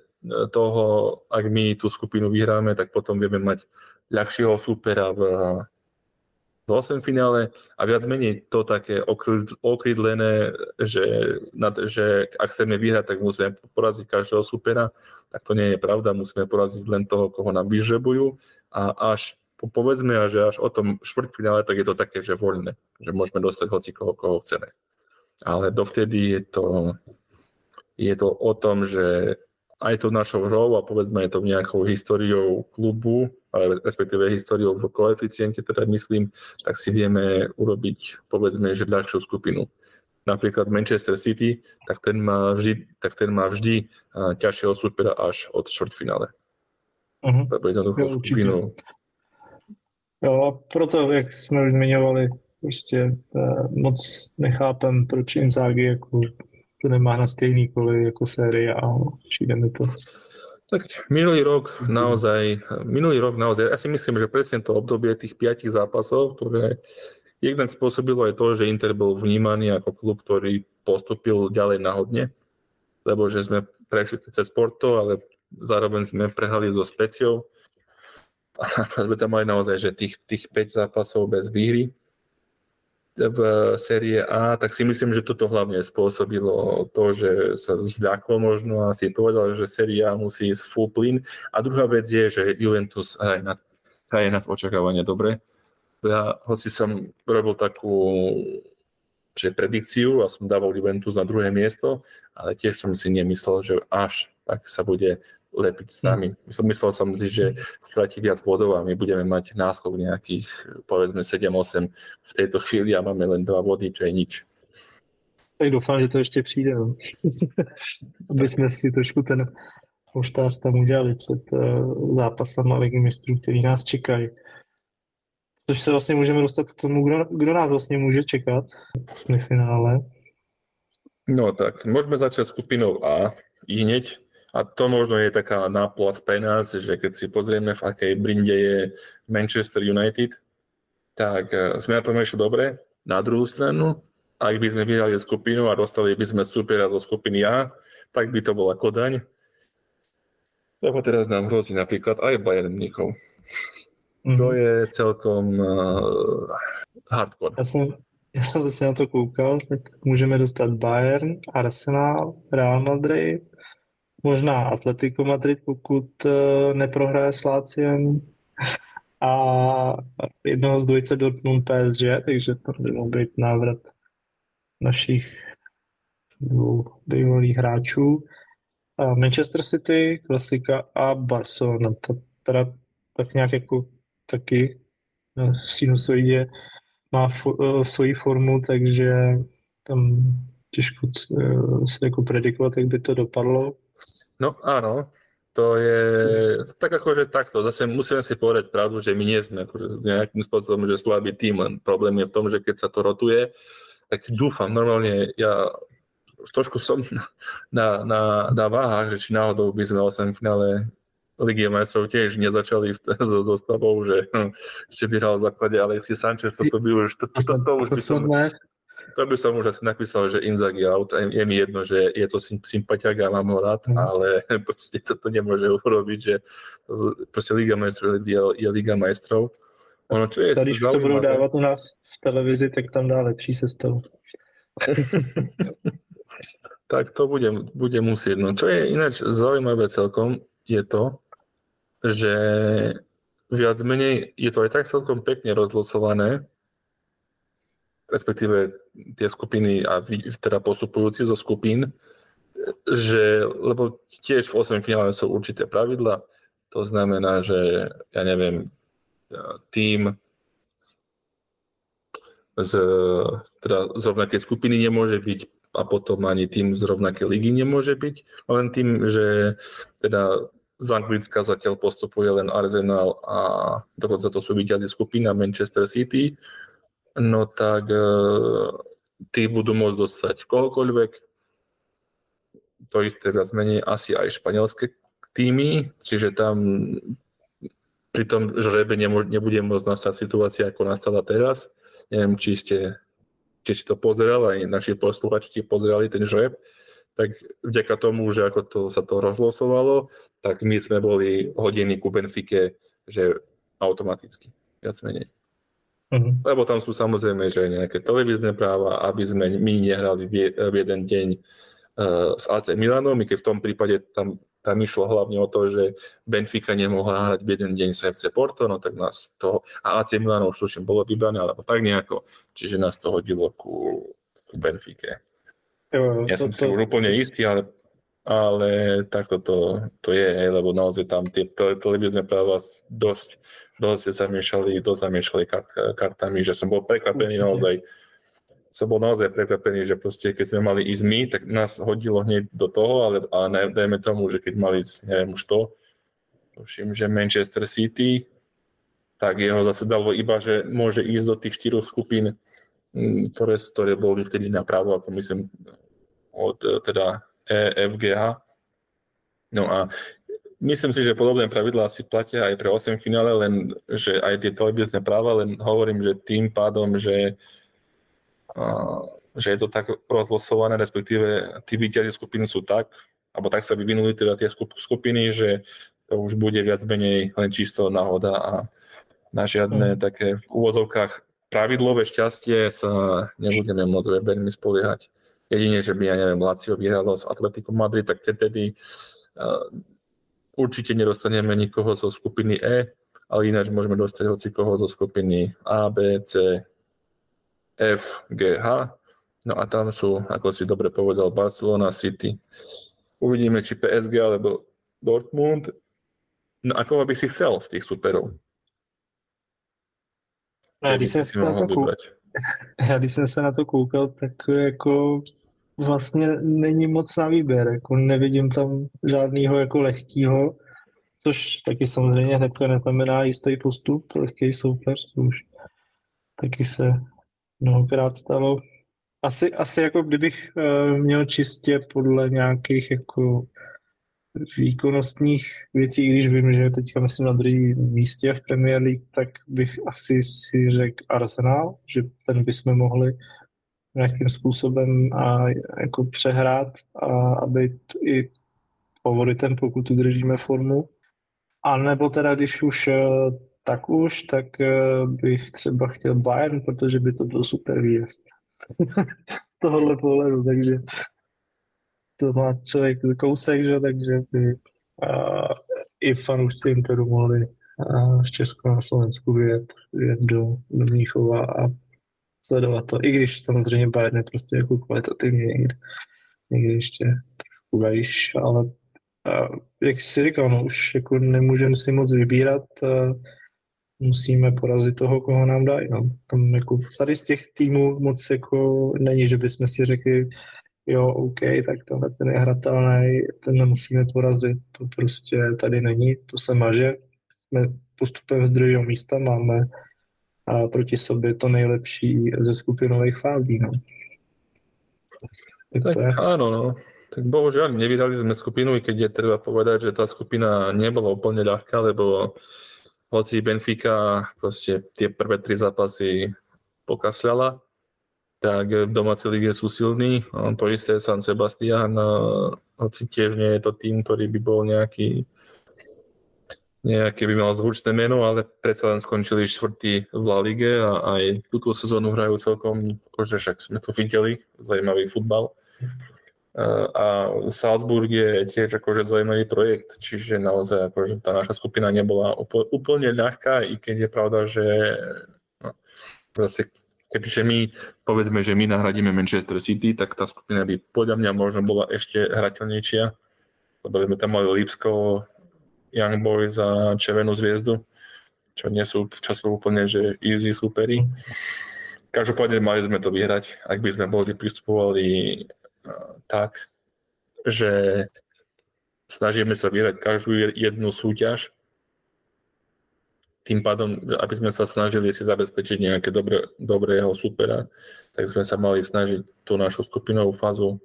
toho, ak my tú skupinu vyhráme, tak potom vieme mať ľahšieho supera v, v 8 finále a viac menej to také okrydlené, že, že ak chceme vyhrať, tak musíme poraziť každého supera, tak to nie je pravda, musíme poraziť len toho, koho nám vyžebujú a až povedzme, že až o tom štvrťfinále, tak je to také, že voľné, že môžeme dostať hoci koho, koho chceme. Ale dovtedy je to, je to o tom, že aj to našou hrou a povedzme aj to nejakou históriou klubu, ale respektíve históriou v koeficiente, teda myslím, tak si vieme urobiť povedzme, že ľahšiu skupinu. Napríklad Manchester City, tak ten má vždy, tak ten má vždy ťažšieho supera až od štvrťfinále. Uh-huh. Lebo jednoducho skupinu, Jo, a proto, jak jsme už zmiňovali, prostě uh, moc nechápem, proč Inzaghi jako to nemá na stejný koli jako série a přijde mi to. Tak minulý rok naozaj, minulý rok naozaj, ja si myslím, že presne to obdobie tých piatich zápasov, ktoré jednak spôsobilo aj to, že Inter bol vnímaný ako klub, ktorý postupil ďalej nahodne, lebo že sme prešli cez Porto, ale zároveň sme prehrali so Speciou, [LAUGHS] sme tam mali naozaj, že tých, tých 5 zápasov bez výhry v série A, tak si myslím, že toto hlavne spôsobilo to, že sa zľaklo možno a si povedal, že série A musí ísť full plyn. A druhá vec je, že Juventus hraje nad, hraje nad očakávanie dobre. Ja, hoci som robil takú že predikciu a som dával Juventus na druhé miesto, ale tiež som si nemyslel, že až tak sa bude lepiť s nami. Myslel som si, že stratí viac bodov a my budeme mať náskok nejakých, povedzme 7-8 v tejto chvíli a máme len dva body, čo je nič. Tak doufám, že to ještě přijde, no. [LAUGHS] aby jsme si trošku ten poštář tam udělali před uh, zápasem Ligy mistrů, který nás čekají. Což se vlastně můžeme dostat k tomu, kdo, kdo nás vlastně může čekat v semifinále. No tak, môžeme začať skupinou A i hneď a to možno je taká náplast pre nás, že keď si pozrieme, v akej brinde je Manchester United, tak e, sme na tom ešte dobre. Na druhú stranu, ak by sme vyhrali skupinu a dostali by sme supera zo skupiny A, tak by to bola Kodaň. Lebo teraz nám hrozí napríklad aj Bayern Mnichov. Mhm. To je celkom uh, hardcore. Já jsem, já jsem zase na to koukal, tak můžeme dostat Bayern, Arsenal, Real Madrid, možná Atletico Madrid, pokud uh, neprohraje s Láciem a jednoho z dvojice Dortmund PSG, takže to by mohl být návrat našich dvou bývalých hráčů. A Manchester City, klasika a Barcelona. To teda tak nějak jako taky na sinusoidě má fo- eh, svoji formu, takže tam těžko eh, se jako predikovat, jak by to dopadlo. No áno, to je tak akože takto. Zase musíme si povedať pravdu, že my nie sme akože nejakým spôsobom, že slabý tým, len problém je v tom, že keď sa to rotuje, tak dúfam, normálne ja trošku som na, na, na váhach, že či náhodou by sme v finále Ligy majstrov tiež nezačali v [LAUGHS] so zostavou, že hm, ešte by hral v základe Alexis Sanchez, toto by už, to, to, to, to už by som, to by som už asi napísal, že Inzaghi out. Je mi jedno, že je to sympatiak a mám ho rád, mm. ale [LAUGHS] proste toto nemôže urobiť, že proste Liga majstrov je, je Liga majstrov. Ono, čo je Když to budou dávat u nás v televizi, tak tam dá lepší sestavu. [LAUGHS] tak to bude, bude musieť. No, čo je ináč zaujímavé celkom, je to, že viac menej je to aj tak celkom pekne rozlosované, respektíve tie skupiny a teda postupujúci zo skupín, že, lebo tiež v 8 finále sú určité pravidla, to znamená, že ja neviem, tým z, teda z rovnakej skupiny nemôže byť a potom ani tým z rovnakej ligy nemôže byť, len tým, že teda z Anglicka zatiaľ postupuje len Arsenal a dokonca to sú víťazi skupina Manchester City, no tak e, tí budú môcť dostať kohokoľvek. To isté viac menej asi aj španielské týmy, čiže tam pri tom žrebe nebude môcť nastať situácia, ako nastala teraz. Neviem, či ste či si to pozeral, aj naši posluchači pozerali ten žreb, tak vďaka tomu, že ako to, sa to rozlosovalo, tak my sme boli hodení ku Benfike, že automaticky, viac menej. Uh-huh. Lebo tam sú samozrejme, že nejaké televízne práva, aby sme my nehrali v, jeden deň uh, s AC Milanom, i keď v tom prípade tam tam išlo hlavne o to, že Benfica nemohla hrať v jeden deň s FC Porto, no tak nás to, a AC Milano už tuším bolo vybrané, alebo tak nejako, čiže nás to hodilo ku, ku Benfique. Jo, ja to, som to, si už úplne istý, ale, ale takto to, to je, lebo naozaj tam tie televízne práva dosť, dosť zamiešali, dosť zamiešali kart, kartami, že som bol prekvapený Určite. naozaj, som bol naozaj prekvapený, že proste keď sme mali ísť my, tak nás hodilo hneď do toho, ale, ne, dajme tomu, že keď mali ísť, neviem už to, tuším, že Manchester City, tak jeho zase dalo iba, že môže ísť do tých štyroch skupín, ktoré, ktoré boli vtedy napravo, ako myslím, od teda EFGH. No a myslím si, že podobné pravidlá si platia aj pre 8 finále, len že aj tie televízne práva, len hovorím, že tým pádom, že že je to tak rozlosované, respektíve tí výťazí skupiny sú tak, alebo tak sa vyvinuli teda tie skupiny, že to už bude viac menej len čisto náhoda a na žiadne mm. také v úvozovkách pravidlové šťastie sa nebudeme môcť veľmi spoliehať. Jedine, že by, ja neviem, Lazio vyhralo s Atletico Madrid, tak tedy uh, určite nedostaneme nikoho zo skupiny E, ale ináč môžeme dostať hoci koho zo skupiny A, B, C, F, G, H. No a tam sú, ako si dobre povedal, Barcelona, City. Uvidíme, či PSG alebo Dortmund. No a koho by si chcel z tých superov? A když jsem, se na to koukal, [LAUGHS] já když jsem se na to koukal, tak jako vlastně není moc na výběr. Jako nevidím tam žádného jako lehkýho, což taky samozřejmě hnedka neznamená jistý postup, lehký soupeř, už taky se mnohokrát stalo. Asi, asi jako kdybych uh, měl čistě podle nějakých jako výkonnostních věcí, když vím, že teďka myslím na druhém místě v Premier League, tak bych asi si řekl Arsenal, že ten bychom mohli nějakým způsobem a přehrát a aby i favoritem, pokud udržíme formu. A nebo teda, když už eh, tak už, tak eh, bych třeba chtěl Bayern, protože by to byl super výjezd. [LAUGHS] Z tohohle pohledu, takže to má člověk kousek, že, takže by uh, i fanoušci Interu mohli uh, z Česku na Slovensku vyjet, vyjet do, do Mníchova a sledovat to, i když samozřejmě Bayern je prostě jako kvalitativně někde, někde ještě trošku vejš, ale uh, jak si říkal, no, už jako nemůžeme si moc vybírat, uh, musíme porazit toho, koho nám dají. No. Tam jako tady z těch týmů moc jako není, že bychom si řekli, jo, OK, tak tohle ten je hratelný, ten nemusíme porazit, to prostě tady není, to se maže. Jsme postupem z druhého místa, máme a proti sobě to nejlepší ze skupinových fází. No. Tak, tak áno, no. Tak bohužiaľ, nevydali sme skupinu, i keď je treba povedať, že tá skupina nebola úplne ľahká, lebo hoci Benfica proste tie prvé tri zápasy pokasľala, tak v domácej lige sú silní. To isté San Sebastian, hoci tiež nie je to tým, ktorý by bol nejaký nejaké by mal zvučné meno, ale predsa len skončili štvrtý v La Lige a aj túto sezónu hrajú celkom, akože však sme to videli, zaujímavý futbal. A Salzburg je tiež akože zaujímavý projekt, čiže naozaj akože tá naša skupina nebola úplne ľahká, i keď je pravda, že no, zase kebyže my, povedzme, že my nahradíme Manchester City, tak tá skupina by podľa mňa možno bola ešte hrateľnejšia, lebo sme tam mali Lipsko, Young Boys a Červenú zviezdu, čo nie sú časovo úplne, že easy superi. Každopádne mali sme to vyhrať, ak by sme boli pristupovali tak, že snažíme sa vyhrať každú jednu súťaž, tým pádom, aby sme sa snažili si zabezpečiť nejaké dobré, dobrého supera, tak sme sa mali snažiť tú našu skupinovú fázu,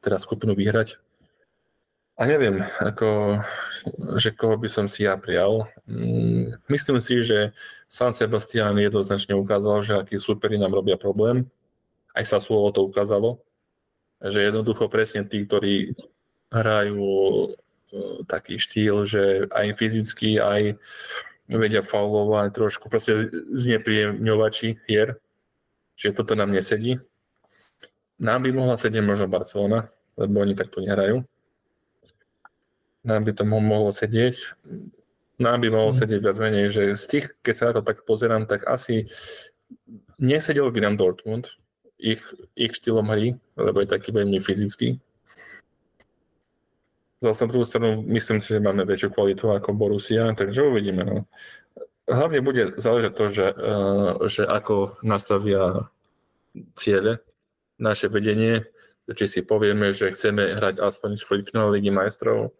teda skupinu vyhrať. A neviem, ako, že koho by som si ja prijal. Mm, myslím si, že San Sebastian jednoznačne ukázal, že akí superi nám robia problém. Aj sa slovo to ukázalo že jednoducho presne tí, ktorí hrajú e, taký štýl, že aj fyzicky, aj vedia faulovať trošku, proste znepríjemňovači hier, že toto nám nesedí. Nám by mohla sedieť možno Barcelona, lebo oni takto nehrajú. Nám by to mohlo sedieť. Nám by mohlo mhm. sedieť viac menej, že z tých, keď sa na to tak pozerám, tak asi nesedel by nám Dortmund, ich, ich štýlom hry, lebo je taký veľmi fyzický. Zase na druhú stranu myslím si, že máme väčšiu kvalitu ako Borussia, takže uvidíme. No. Hlavne bude záležať to, že, uh, že ako nastavia ciele naše vedenie, či si povieme, že chceme hrať aspoň štvrťfinále Ligy majstrov,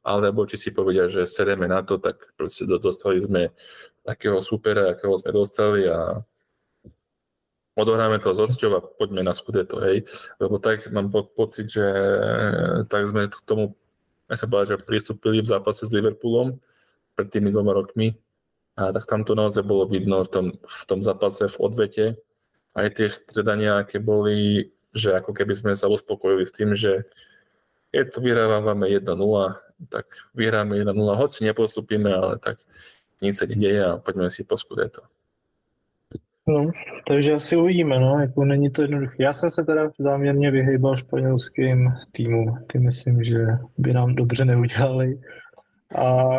alebo či si povedia, že sereme na to, tak proste dostali sme takého supera, akého sme dostali a odohráme to s odsťou a poďme na skudeto, hej. Lebo tak mám po- pocit, že tak sme k tomu, ja sa povedal, že pristúpili v zápase s Liverpoolom pred tými dvoma rokmi a tak tam to naozaj bolo vidno v tom, v tom zápase v odvete. Aj tie stredania, aké boli, že ako keby sme sa uspokojili s tým, že je to vyhrávame 1-0, tak vyhráme 1-0, hoci nepostupíme, ale tak nič sa nedieje a poďme si po skudeto. No, takže asi uvidíme, no, jako není to jednoduché. Já jsem se teda záměrně vyhejbal španělským týmům. Ty myslím, že by nám dobře neudělali. A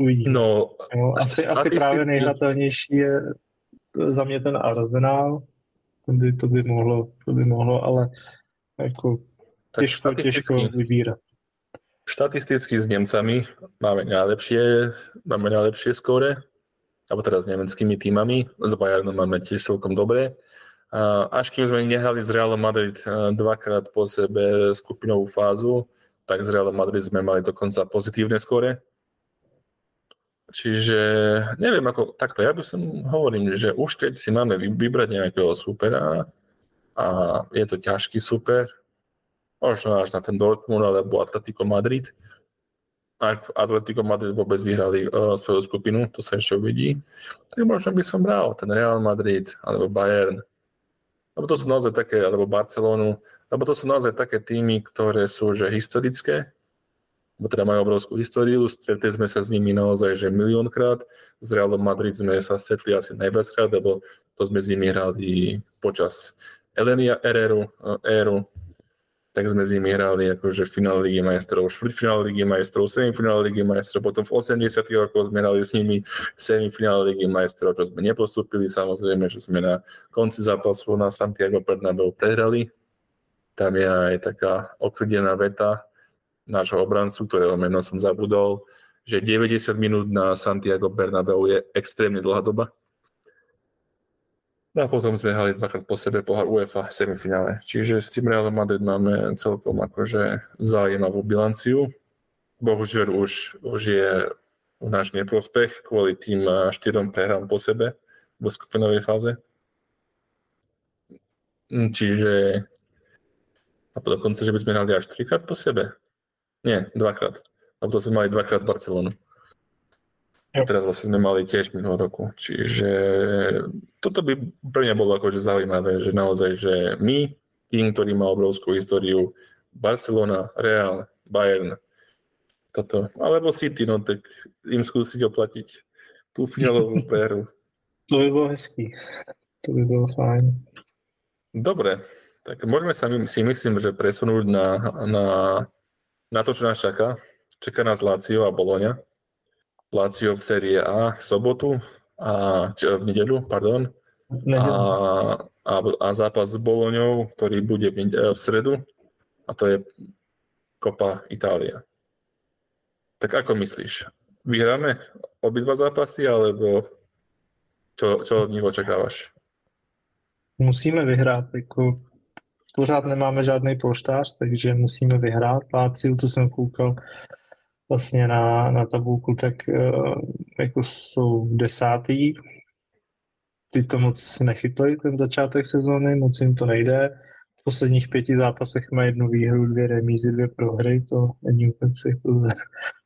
uvidíme. No, no asi, asi právě nejhratelnější je za mě ten Arsenal. To by, to by mohlo, to by mohlo, ale jako těžko, těžko vybírat. Štatisticky s Nemcami máme najlepšie, máme najlepšie skóre, alebo teda s nemeckými týmami. S Bayernom máme tiež celkom dobré. Až kým sme nehrali s Realom Madrid dvakrát po sebe skupinovú fázu, tak z Realom Madrid sme mali dokonca pozitívne skóre. Čiže neviem, ako takto, ja by som hovorím, že už keď si máme vybrať nejakého supera a je to ťažký super, možno až na ten Dortmund alebo Atletico Madrid, ak Atletico Madrid vôbec vyhrali uh, svoju skupinu, to sa ešte uvidí, tak možno by som bral ten Real Madrid alebo Bayern, alebo to sú naozaj také, alebo Barcelonu, alebo to sú naozaj také týmy, ktoré sú že historické. Bo teda majú obrovskú históriu, stretli sme sa s nimi naozaj že miliónkrát, s Realom Madrid sme sa stretli asi najviackrát, lebo to sme s nimi hrali počas Elenia éru, éru tak sme s nimi hrali akože finále Ligy majstrov, štvrťfinále Ligy majstrov, semifinále Ligy majstrov, potom v 80 rokoch sme hrali s nimi semifinále Ligy majstrov, čo sme nepostupili, samozrejme, že sme na konci zápasu na Santiago Bernabeu prehrali. Tam je aj taká okrdená veta nášho obrancu, ktorého meno som zabudol, že 90 minút na Santiago Bernabeu je extrémne dlhá doba No a potom sme hrali dvakrát po sebe pohár UEFA semifinále. Čiže s tým Real Madrid máme celkom akože zaujímavú bilanciu. Bohužiaľ už, už je v náš neprospech kvôli tým štyrom prehrám po sebe v skupinovej fáze. Hm, čiže a dokonca, že by sme hrali až trikrát po sebe. Nie, dvakrát. A potom sme mali dvakrát Barcelonu. Teraz vlastne sme mali tiež minulý roku. Čiže toto by pre mňa bolo akože zaujímavé, že naozaj, že my, tým, ktorý má obrovskú históriu, Barcelona, Real, Bayern, toto, alebo City, no tak im skúsiť oplatiť tú finálovú [LAUGHS] prehru. To by bolo hezký. To by bolo fajn. Dobre, tak môžeme sa si myslím, že presunúť na, na, na to, čo nás čaká. Čaká nás Lazio a Bologna. Lazio v série A v sobotu a či, v nedeľu, pardon. A, a, a zápas s Boloňou, ktorý bude v, v stredu a to je Copa Itália. Tak ako myslíš? Vyhráme obidva zápasy, alebo čo, čo od nich očekávaš? Musíme vyhrát, jako pořád nemáme žádný polštář, takže musíme vyhrát. Láciu, co jsem koukal, vlastně na, na tabulku, tak uh, jako jsou desátý. Ty to moc nechytli, ten začátek sezóny, moc jim to nejde. V posledních pěti zápasech má jednu výhru, dvě remízy, dvě prohry, to není úplně [LAUGHS]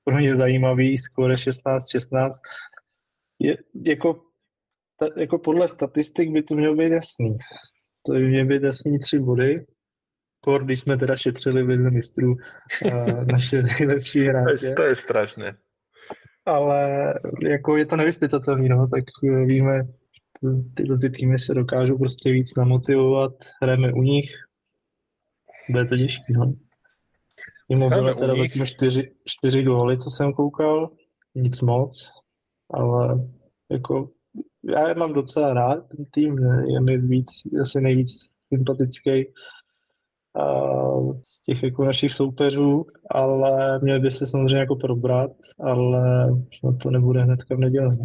pro mě zajímavý, skóre 16-16. Je, jako, ta, jako podle statistik by to mělo být jasný. To by měly být jasný tři body, skôr, když jsme teda šetřili v lize mistrů uh, naše [LAUGHS] nejlepší hráče. To je strašné. Ale jako je to nevyspytatelný, no, tak eh, víme, tyhle ty týmy se dokážou prostě víc namotivovat, hrajeme u nich, bude to těžký, no. Mimo bylo teda zatím čtyři, čtyři góly, co jsem koukal, nic moc, ale jako já je mám docela rád, ten tým je mi víc, asi nejvíc sympatický z těch jako našich soupeřů, ale měli by se samozřejmě jako probrat, ale snad to nebude hnedka v neděli.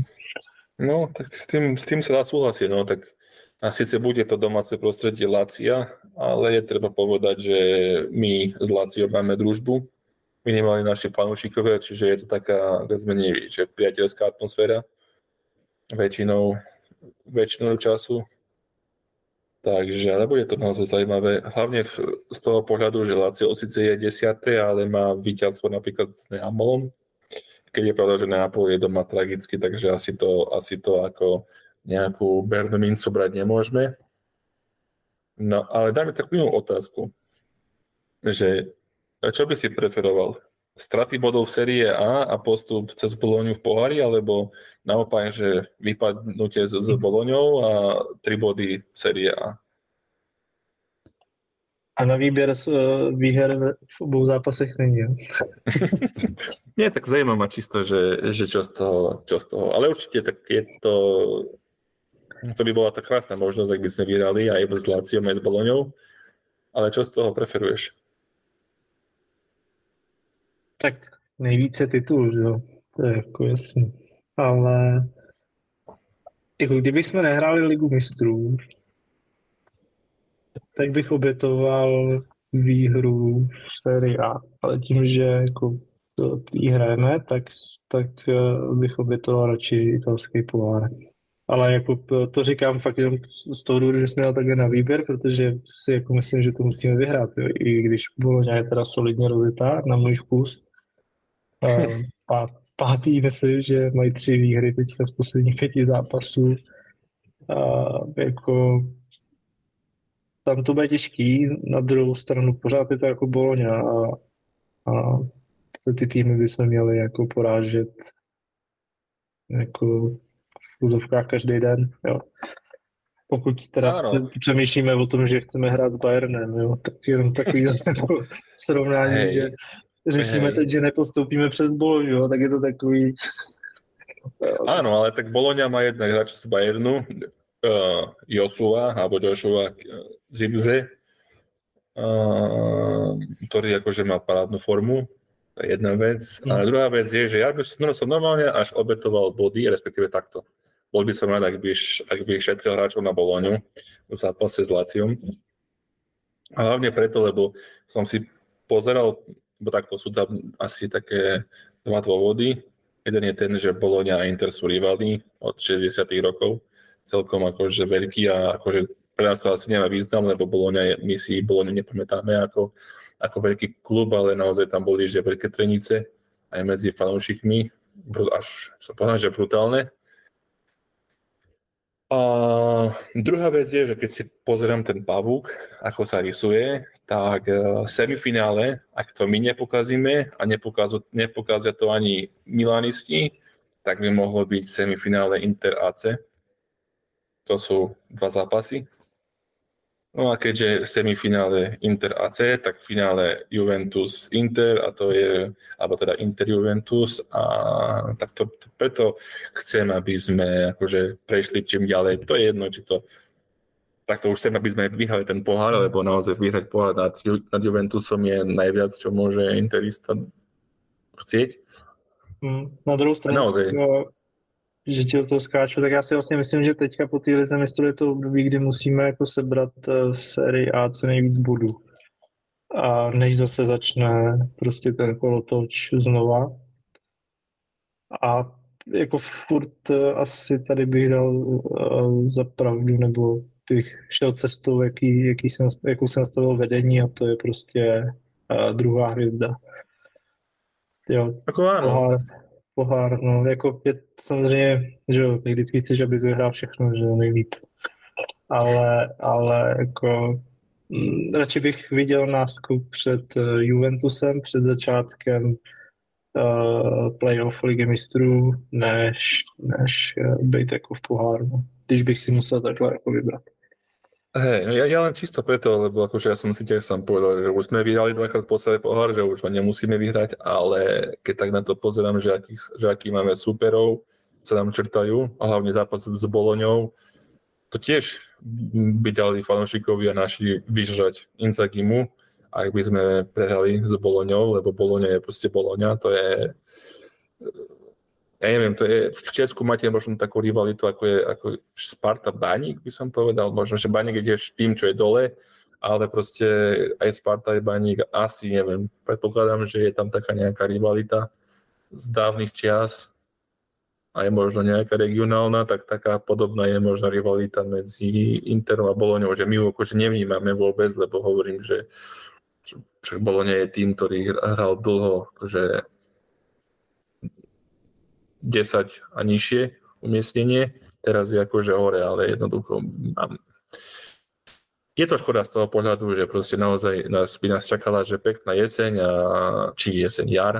No, tak s tým, s tým sa dá súhlasiť, no tak a síce bude to domáce prostredie Lácia, ale je treba povedať, že my s Láciou máme družbu, minimálne naši fanúšikovia, čiže je to taká viac menej priateľská atmosféra väčšinou, väčšinou času Takže, ale bude to naozaj zaujímavé. Hlavne z toho pohľadu, že Lazio síce je 10. ale má víťazstvo napríklad s Neapolom. Keď je pravda, že Neapol je doma tragicky, takže asi to, asi to ako nejakú Bernú brať nemôžeme. No, ale dáme takú inú otázku, že čo by si preferoval? Straty bodov v série A a postup cez Boloniu v pohári, alebo naopak, že vypadnutie s, s Boloňou a tri body série A? A na výběr z uh, výher v obou zápasech není. [LAUGHS] Nie, tak zajímá ma čisto, že, že čo, z toho, čo z toho. Ale určite tak je to... To by bola tá krásna možnosť, ak by sme vyhrali aj s Láciom, aj s Boloňou. Ale čo z toho preferuješ? Tak nejvíce titul, že jo, to je jako jasný. Ale jako kdyby jsme nehráli ligu mistrů, tak bych obětoval výhru v sérii A. Ale tím, že jako to hrajeme, tak, tak eh, bych obětoval radši italský pohár. Ale jako to říkám fakt jenom z toho důvodu, že jsme měli takhle na výběr, protože si jako myslím, že to musíme vyhrát. Jo. I když bylo nějak teda solidně rozjetá na můj vkus, pátý, myslím, že mají tři výhry teďka z posledních pěti zápasů. A jako tam to bude těžký, na druhou stranu pořád je to jako Boloňa a, a ty týmy by se měly jako porážet jako v úzovkách každý den, jo. Pokud teda ano. přemýšlíme o tom, že chceme hrát s Bayernem, jo, tak jenom takový [LAUGHS] srovnání, že řešíme hey. teď, že nepostoupíme přes Bolognu, jo, tak je to takový... Áno, ale tak Bologna má jednak hráča z Bayernu, uh, Josua, alebo Joshua Zirze, uh, ktorý akože má parádnu formu, to je jedna vec. Mm. A druhá vec je, že ja by som, no, som normálne až obetoval body, respektíve takto. Bol by som rád, ak by, ak by šetril hráčov na Boloňu v zápase s Láciom. A hlavne preto, lebo som si pozeral, bo takto sú tam asi také dva dôvody. Jeden je ten, že Boloňa a Inter sú rivali od 60 rokov, celkom akože veľký a akože pre nás to asi nemá význam, lebo Boloňa je, my si Boloňu nepamätáme ako, ako veľký klub, ale naozaj tam boli že veľké trenice aj medzi fanúšikmi, až som povedal, že brutálne. A druhá vec je, že keď si pozerám ten pavúk, ako sa rysuje, tak e, semifinále, ak to my nepokazíme a nepokazia to ani Milanisti, tak by mohlo byť semifinále Inter AC. To sú dva zápasy, No a keďže semifinále Inter AC, tak v finále Juventus Inter a to je, alebo teda Inter Juventus a tak to, preto chcem, aby sme akože prešli čím ďalej. To je jedno, či to takto už chcem, aby sme vyhrali ten pohár, lebo naozaj vyhrať pohár nad, nad Juventusom je najviac, čo môže Interista chcieť. Mm, na druhou stranu, naozaj. Že ti do toho skáču, tak já si vlastně myslím, že teďka po té lize mistrů je to období, kdy musíme jako sebrat eh, v sérii A co nejvíc bodů. A než zase začne prostě ten kolotoč znova. A jako furt eh, asi tady bych dal eh, za pravdu, nebo bych šel cestou, jaký, jaký jsem, jakou jsem nastavil vedení a to je prostě druhá hvězda. Jo, jako ano pohár, no, jako je samozřejmě, že jo, vždycky chceš, aby vyhrál všechno, že jo, nejlíp. Ale, ale jako mm, radši bych viděl nástup před uh, Juventusem, před začátkem uh, playoff Ligy mistrů, než, než uh, být jako v poháru, no. když bych si musel takhle jako vybrat. Hej, no ja, ja len čisto preto, lebo akože ja som si tiež sám povedal, že už sme vyhrali dvakrát po sebe pohár, že už ho nemusíme vyhrať, ale keď tak na to pozerám, že, aký, že aký máme superov, sa nám črtajú, a hlavne zápas s Boloňou, to tiež by dali fanúšikovia naši vyžrať Inzagimu, ak by sme prehrali s Boloňou, lebo Boloňa je proste Boloňa, to je ja neviem, to je, v Česku máte možno takú rivalitu, ako je ako Sparta Baník, by som povedal. Možno, že Baník je tiež tým, čo je dole, ale proste aj Sparta je Baník, asi neviem. Predpokladám, že je tam taká nejaká rivalita z dávnych čias a je možno nejaká regionálna, tak taká podobná je možno rivalita medzi Interom a Boloňou, že my ju akože nevnímame vôbec, lebo hovorím, že však Boloňa je tým, ktorý hral dlho akože 10 a nižšie umiestnenie, teraz je akože hore, ale jednoducho je to škoda z toho pohľadu, že proste naozaj nás, by nás čakala, že pekná jeseň, a, či jeseň, jar,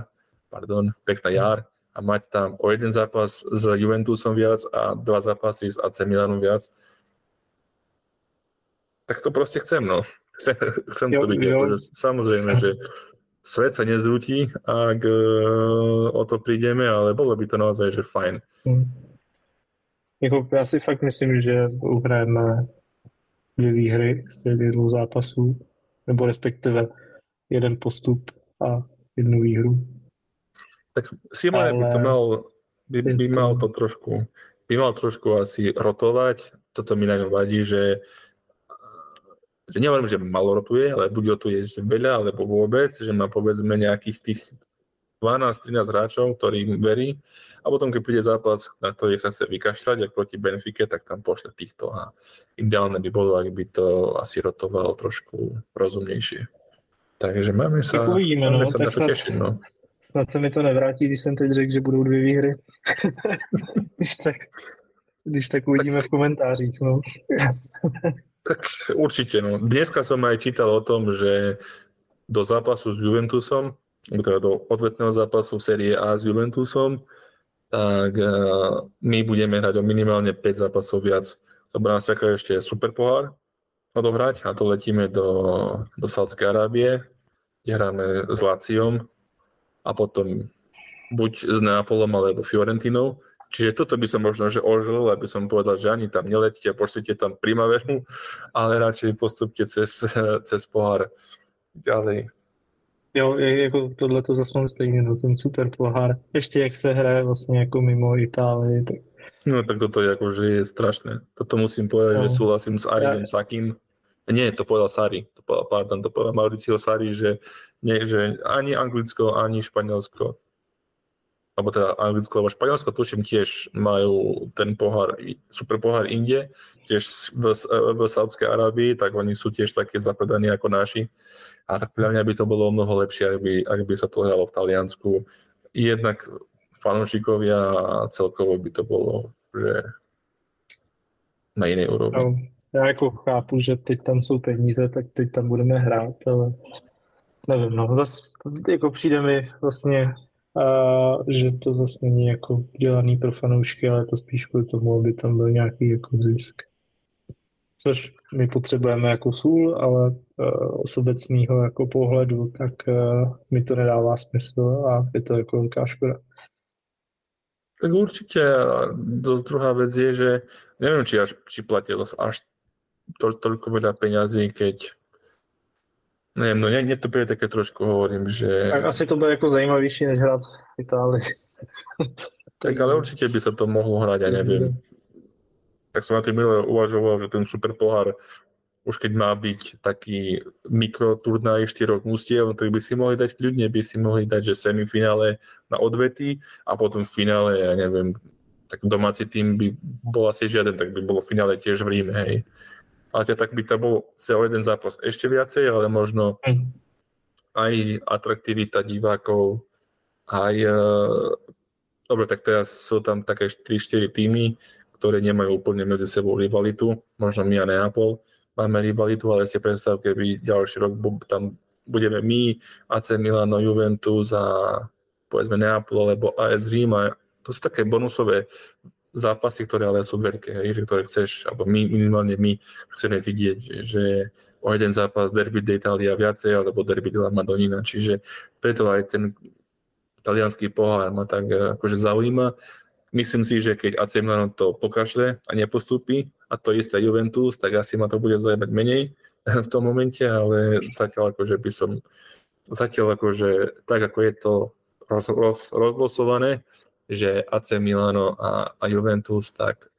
pardon, pekná jar a mať tam o jeden zápas s Juventusom viac a dva zápasy s AC Milanom viac. Tak to proste chcem, no. Chcem, [LAUGHS] chcem to byť. Akože, samozrejme, že svet sa nezrúti, ak uh, o to prídeme, ale bolo by to naozaj, že fajn. Jako, já si fakt myslím, že uhrajeme dvě výhry z těch dvou zápasů, nebo respektive jeden postup a jednu výhru. Tak Simone ale... by to mal, by, by mal to trošku, by mal trošku asi rotovať. Toto mi na vadí, že že nehovorím, že malo rotuje, ale buď rotuje veľa, alebo vôbec, že má povedzme nejakých tých 12-13 hráčov, ktorým verí a potom, keď príde zápas, na ktorý sa chce vykašľať, ako proti Benfike, tak tam pošle týchto a ideálne by bolo, ak by to asi rotoval trošku rozumnejšie. Takže máme sa, uvidíme, máme no, sa na to tešiť. No. Snad se mi to nevrátí, když jsem teď řekl, že budou dvě výhry. [LAUGHS] když, tak, když tak uvidíme v komentářích. No. Tak určite, no. Dneska som aj čítal o tom, že do zápasu s Juventusom teda do odvetného zápasu v série A s Juventusom, tak uh, my budeme hrať o minimálne 5 zápasov viac. Lebo nás čaká ešte super pohár odohrať a to letíme do, do Sádskej Arábie, kde hráme s Láciom a potom buď s Neapolom alebo Fiorentinou. Čiže toto by som možno že ožil, aby som povedal, že ani tam neletíte, pošlite tam primaveru, [LAUGHS] ale radšej postupte cez, [LAUGHS] cez pohár ďalej. Jo, jako tohle to zase mám stejně, no ten super pohár. Ještě jak se hraje vlastně jako mimo Itálii, tak... No tak toto je akože je strašné. Toto musím povedať, no. že súhlasím s Arinem ja... Sakým. Nie, to povedal Sari, to povedal, pardon, to povedal Mauricio Sari, že, nie, že ani Anglicko, ani Španielsko alebo teda Anglicko alebo Španielsko, tuším tiež majú ten pohár, super pohár inde, tiež v, v Saudskej Arábii, tak oni sú tiež také zapredaní ako naši. A tak podľa mňa by to bolo mnoho lepšie, ak by, ak by sa to hralo v Taliansku. Jednak fanúšikovia a celkovo by to bolo, že na inej úrovni. No, já jako chápu, že teď tam jsou peníze, tak teď tam budeme hrát, ale nevím, no, zase jako přijde mi vlastně a že to zase není jako dělaný pro fanoušky, ale to spíš kvůli tomu, aby tam byl nějaký jako zisk. Což my potřebujeme jako sůl, ale uh, z obecného jako pohledu, tak uh, mi to nedává smysl a je to jako velká škoda. Tak určite dosť druhá vec je, že neviem, či, až, či platilo až to, toľko veľa peňazí, keď Neviem, no mne, to bude také trošku, hovorím, že... Tak asi to bude ako zajímavější, než hrať v Itálii. tak ale určite by sa to mohlo hrať, ja neviem. Tak som na tým minule uvažoval, že ten super pohár už keď má byť taký mikroturnaj štyroch mústiev, no tak by si mohli dať kľudne, by si mohli dať, že semifinále na odvety a potom v finále, ja neviem, tak domáci tým by bol asi žiaden, tak by bolo v finále tiež v Ríme, hej ale teda tak by to bol sa o jeden zápas. Ešte viacej, ale možno aj atraktivita divákov, aj e, dobre, tak teraz sú tam také 3-4 týmy, ktoré nemajú úplne medzi sebou rivalitu, možno my a Neapol máme rivalitu, ale si predstav, keby ďalší rok tam budeme my, AC Milano, Juventus a povedzme Neapol alebo AS Rím a to sú také bonusové zápasy, ktoré ale sú veľké, hej, že ktoré chceš, alebo my, minimálne my chceme vidieť, že, o jeden zápas derby d'Italia viacej, alebo derby de la Madonina, čiže preto aj ten talianský pohár ma tak eh, akože zaujíma. Myslím si, že keď AC Milan to pokašle a nepostupí, a to isté Juventus, tak asi ma to bude zaujímať menej [LAUGHS] v tom momente, ale zatiaľ akože by som zatiaľ akože tak ako je to roz, roz, rozlosované, že AC Milano a, a Juventus, tak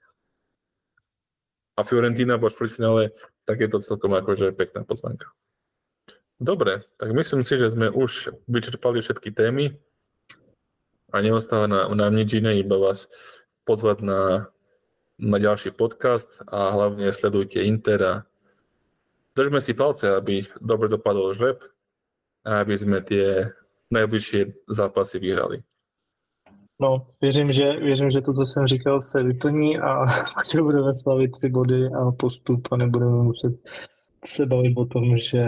a Fiorentina vo štvrťfinále, tak je to celkom akože pekná pozvanka. Dobre, tak myslím si, že sme už vyčerpali všetky témy a neostáva nám, nám nič iné, iba vás pozvať na, na ďalší podcast a hlavne sledujte Inter a držme si palce, aby dobre dopadol žreb a aby sme tie najbližšie zápasy vyhrali. No, věřím, že, věřím, že to, co jsem říkal, se vyplní a [LAUGHS] že budeme slavit ty body a postup a nebudeme muset se bavit o tom, že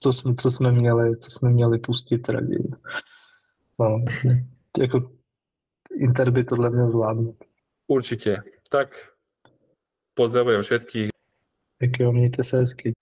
co jsme, co jsme měli, co jsme měli pustit raději. No, jako Inter by tohle měl zvládnout. Určitě. Tak pozdravujem všetkých. Tak jo, mějte se hezky.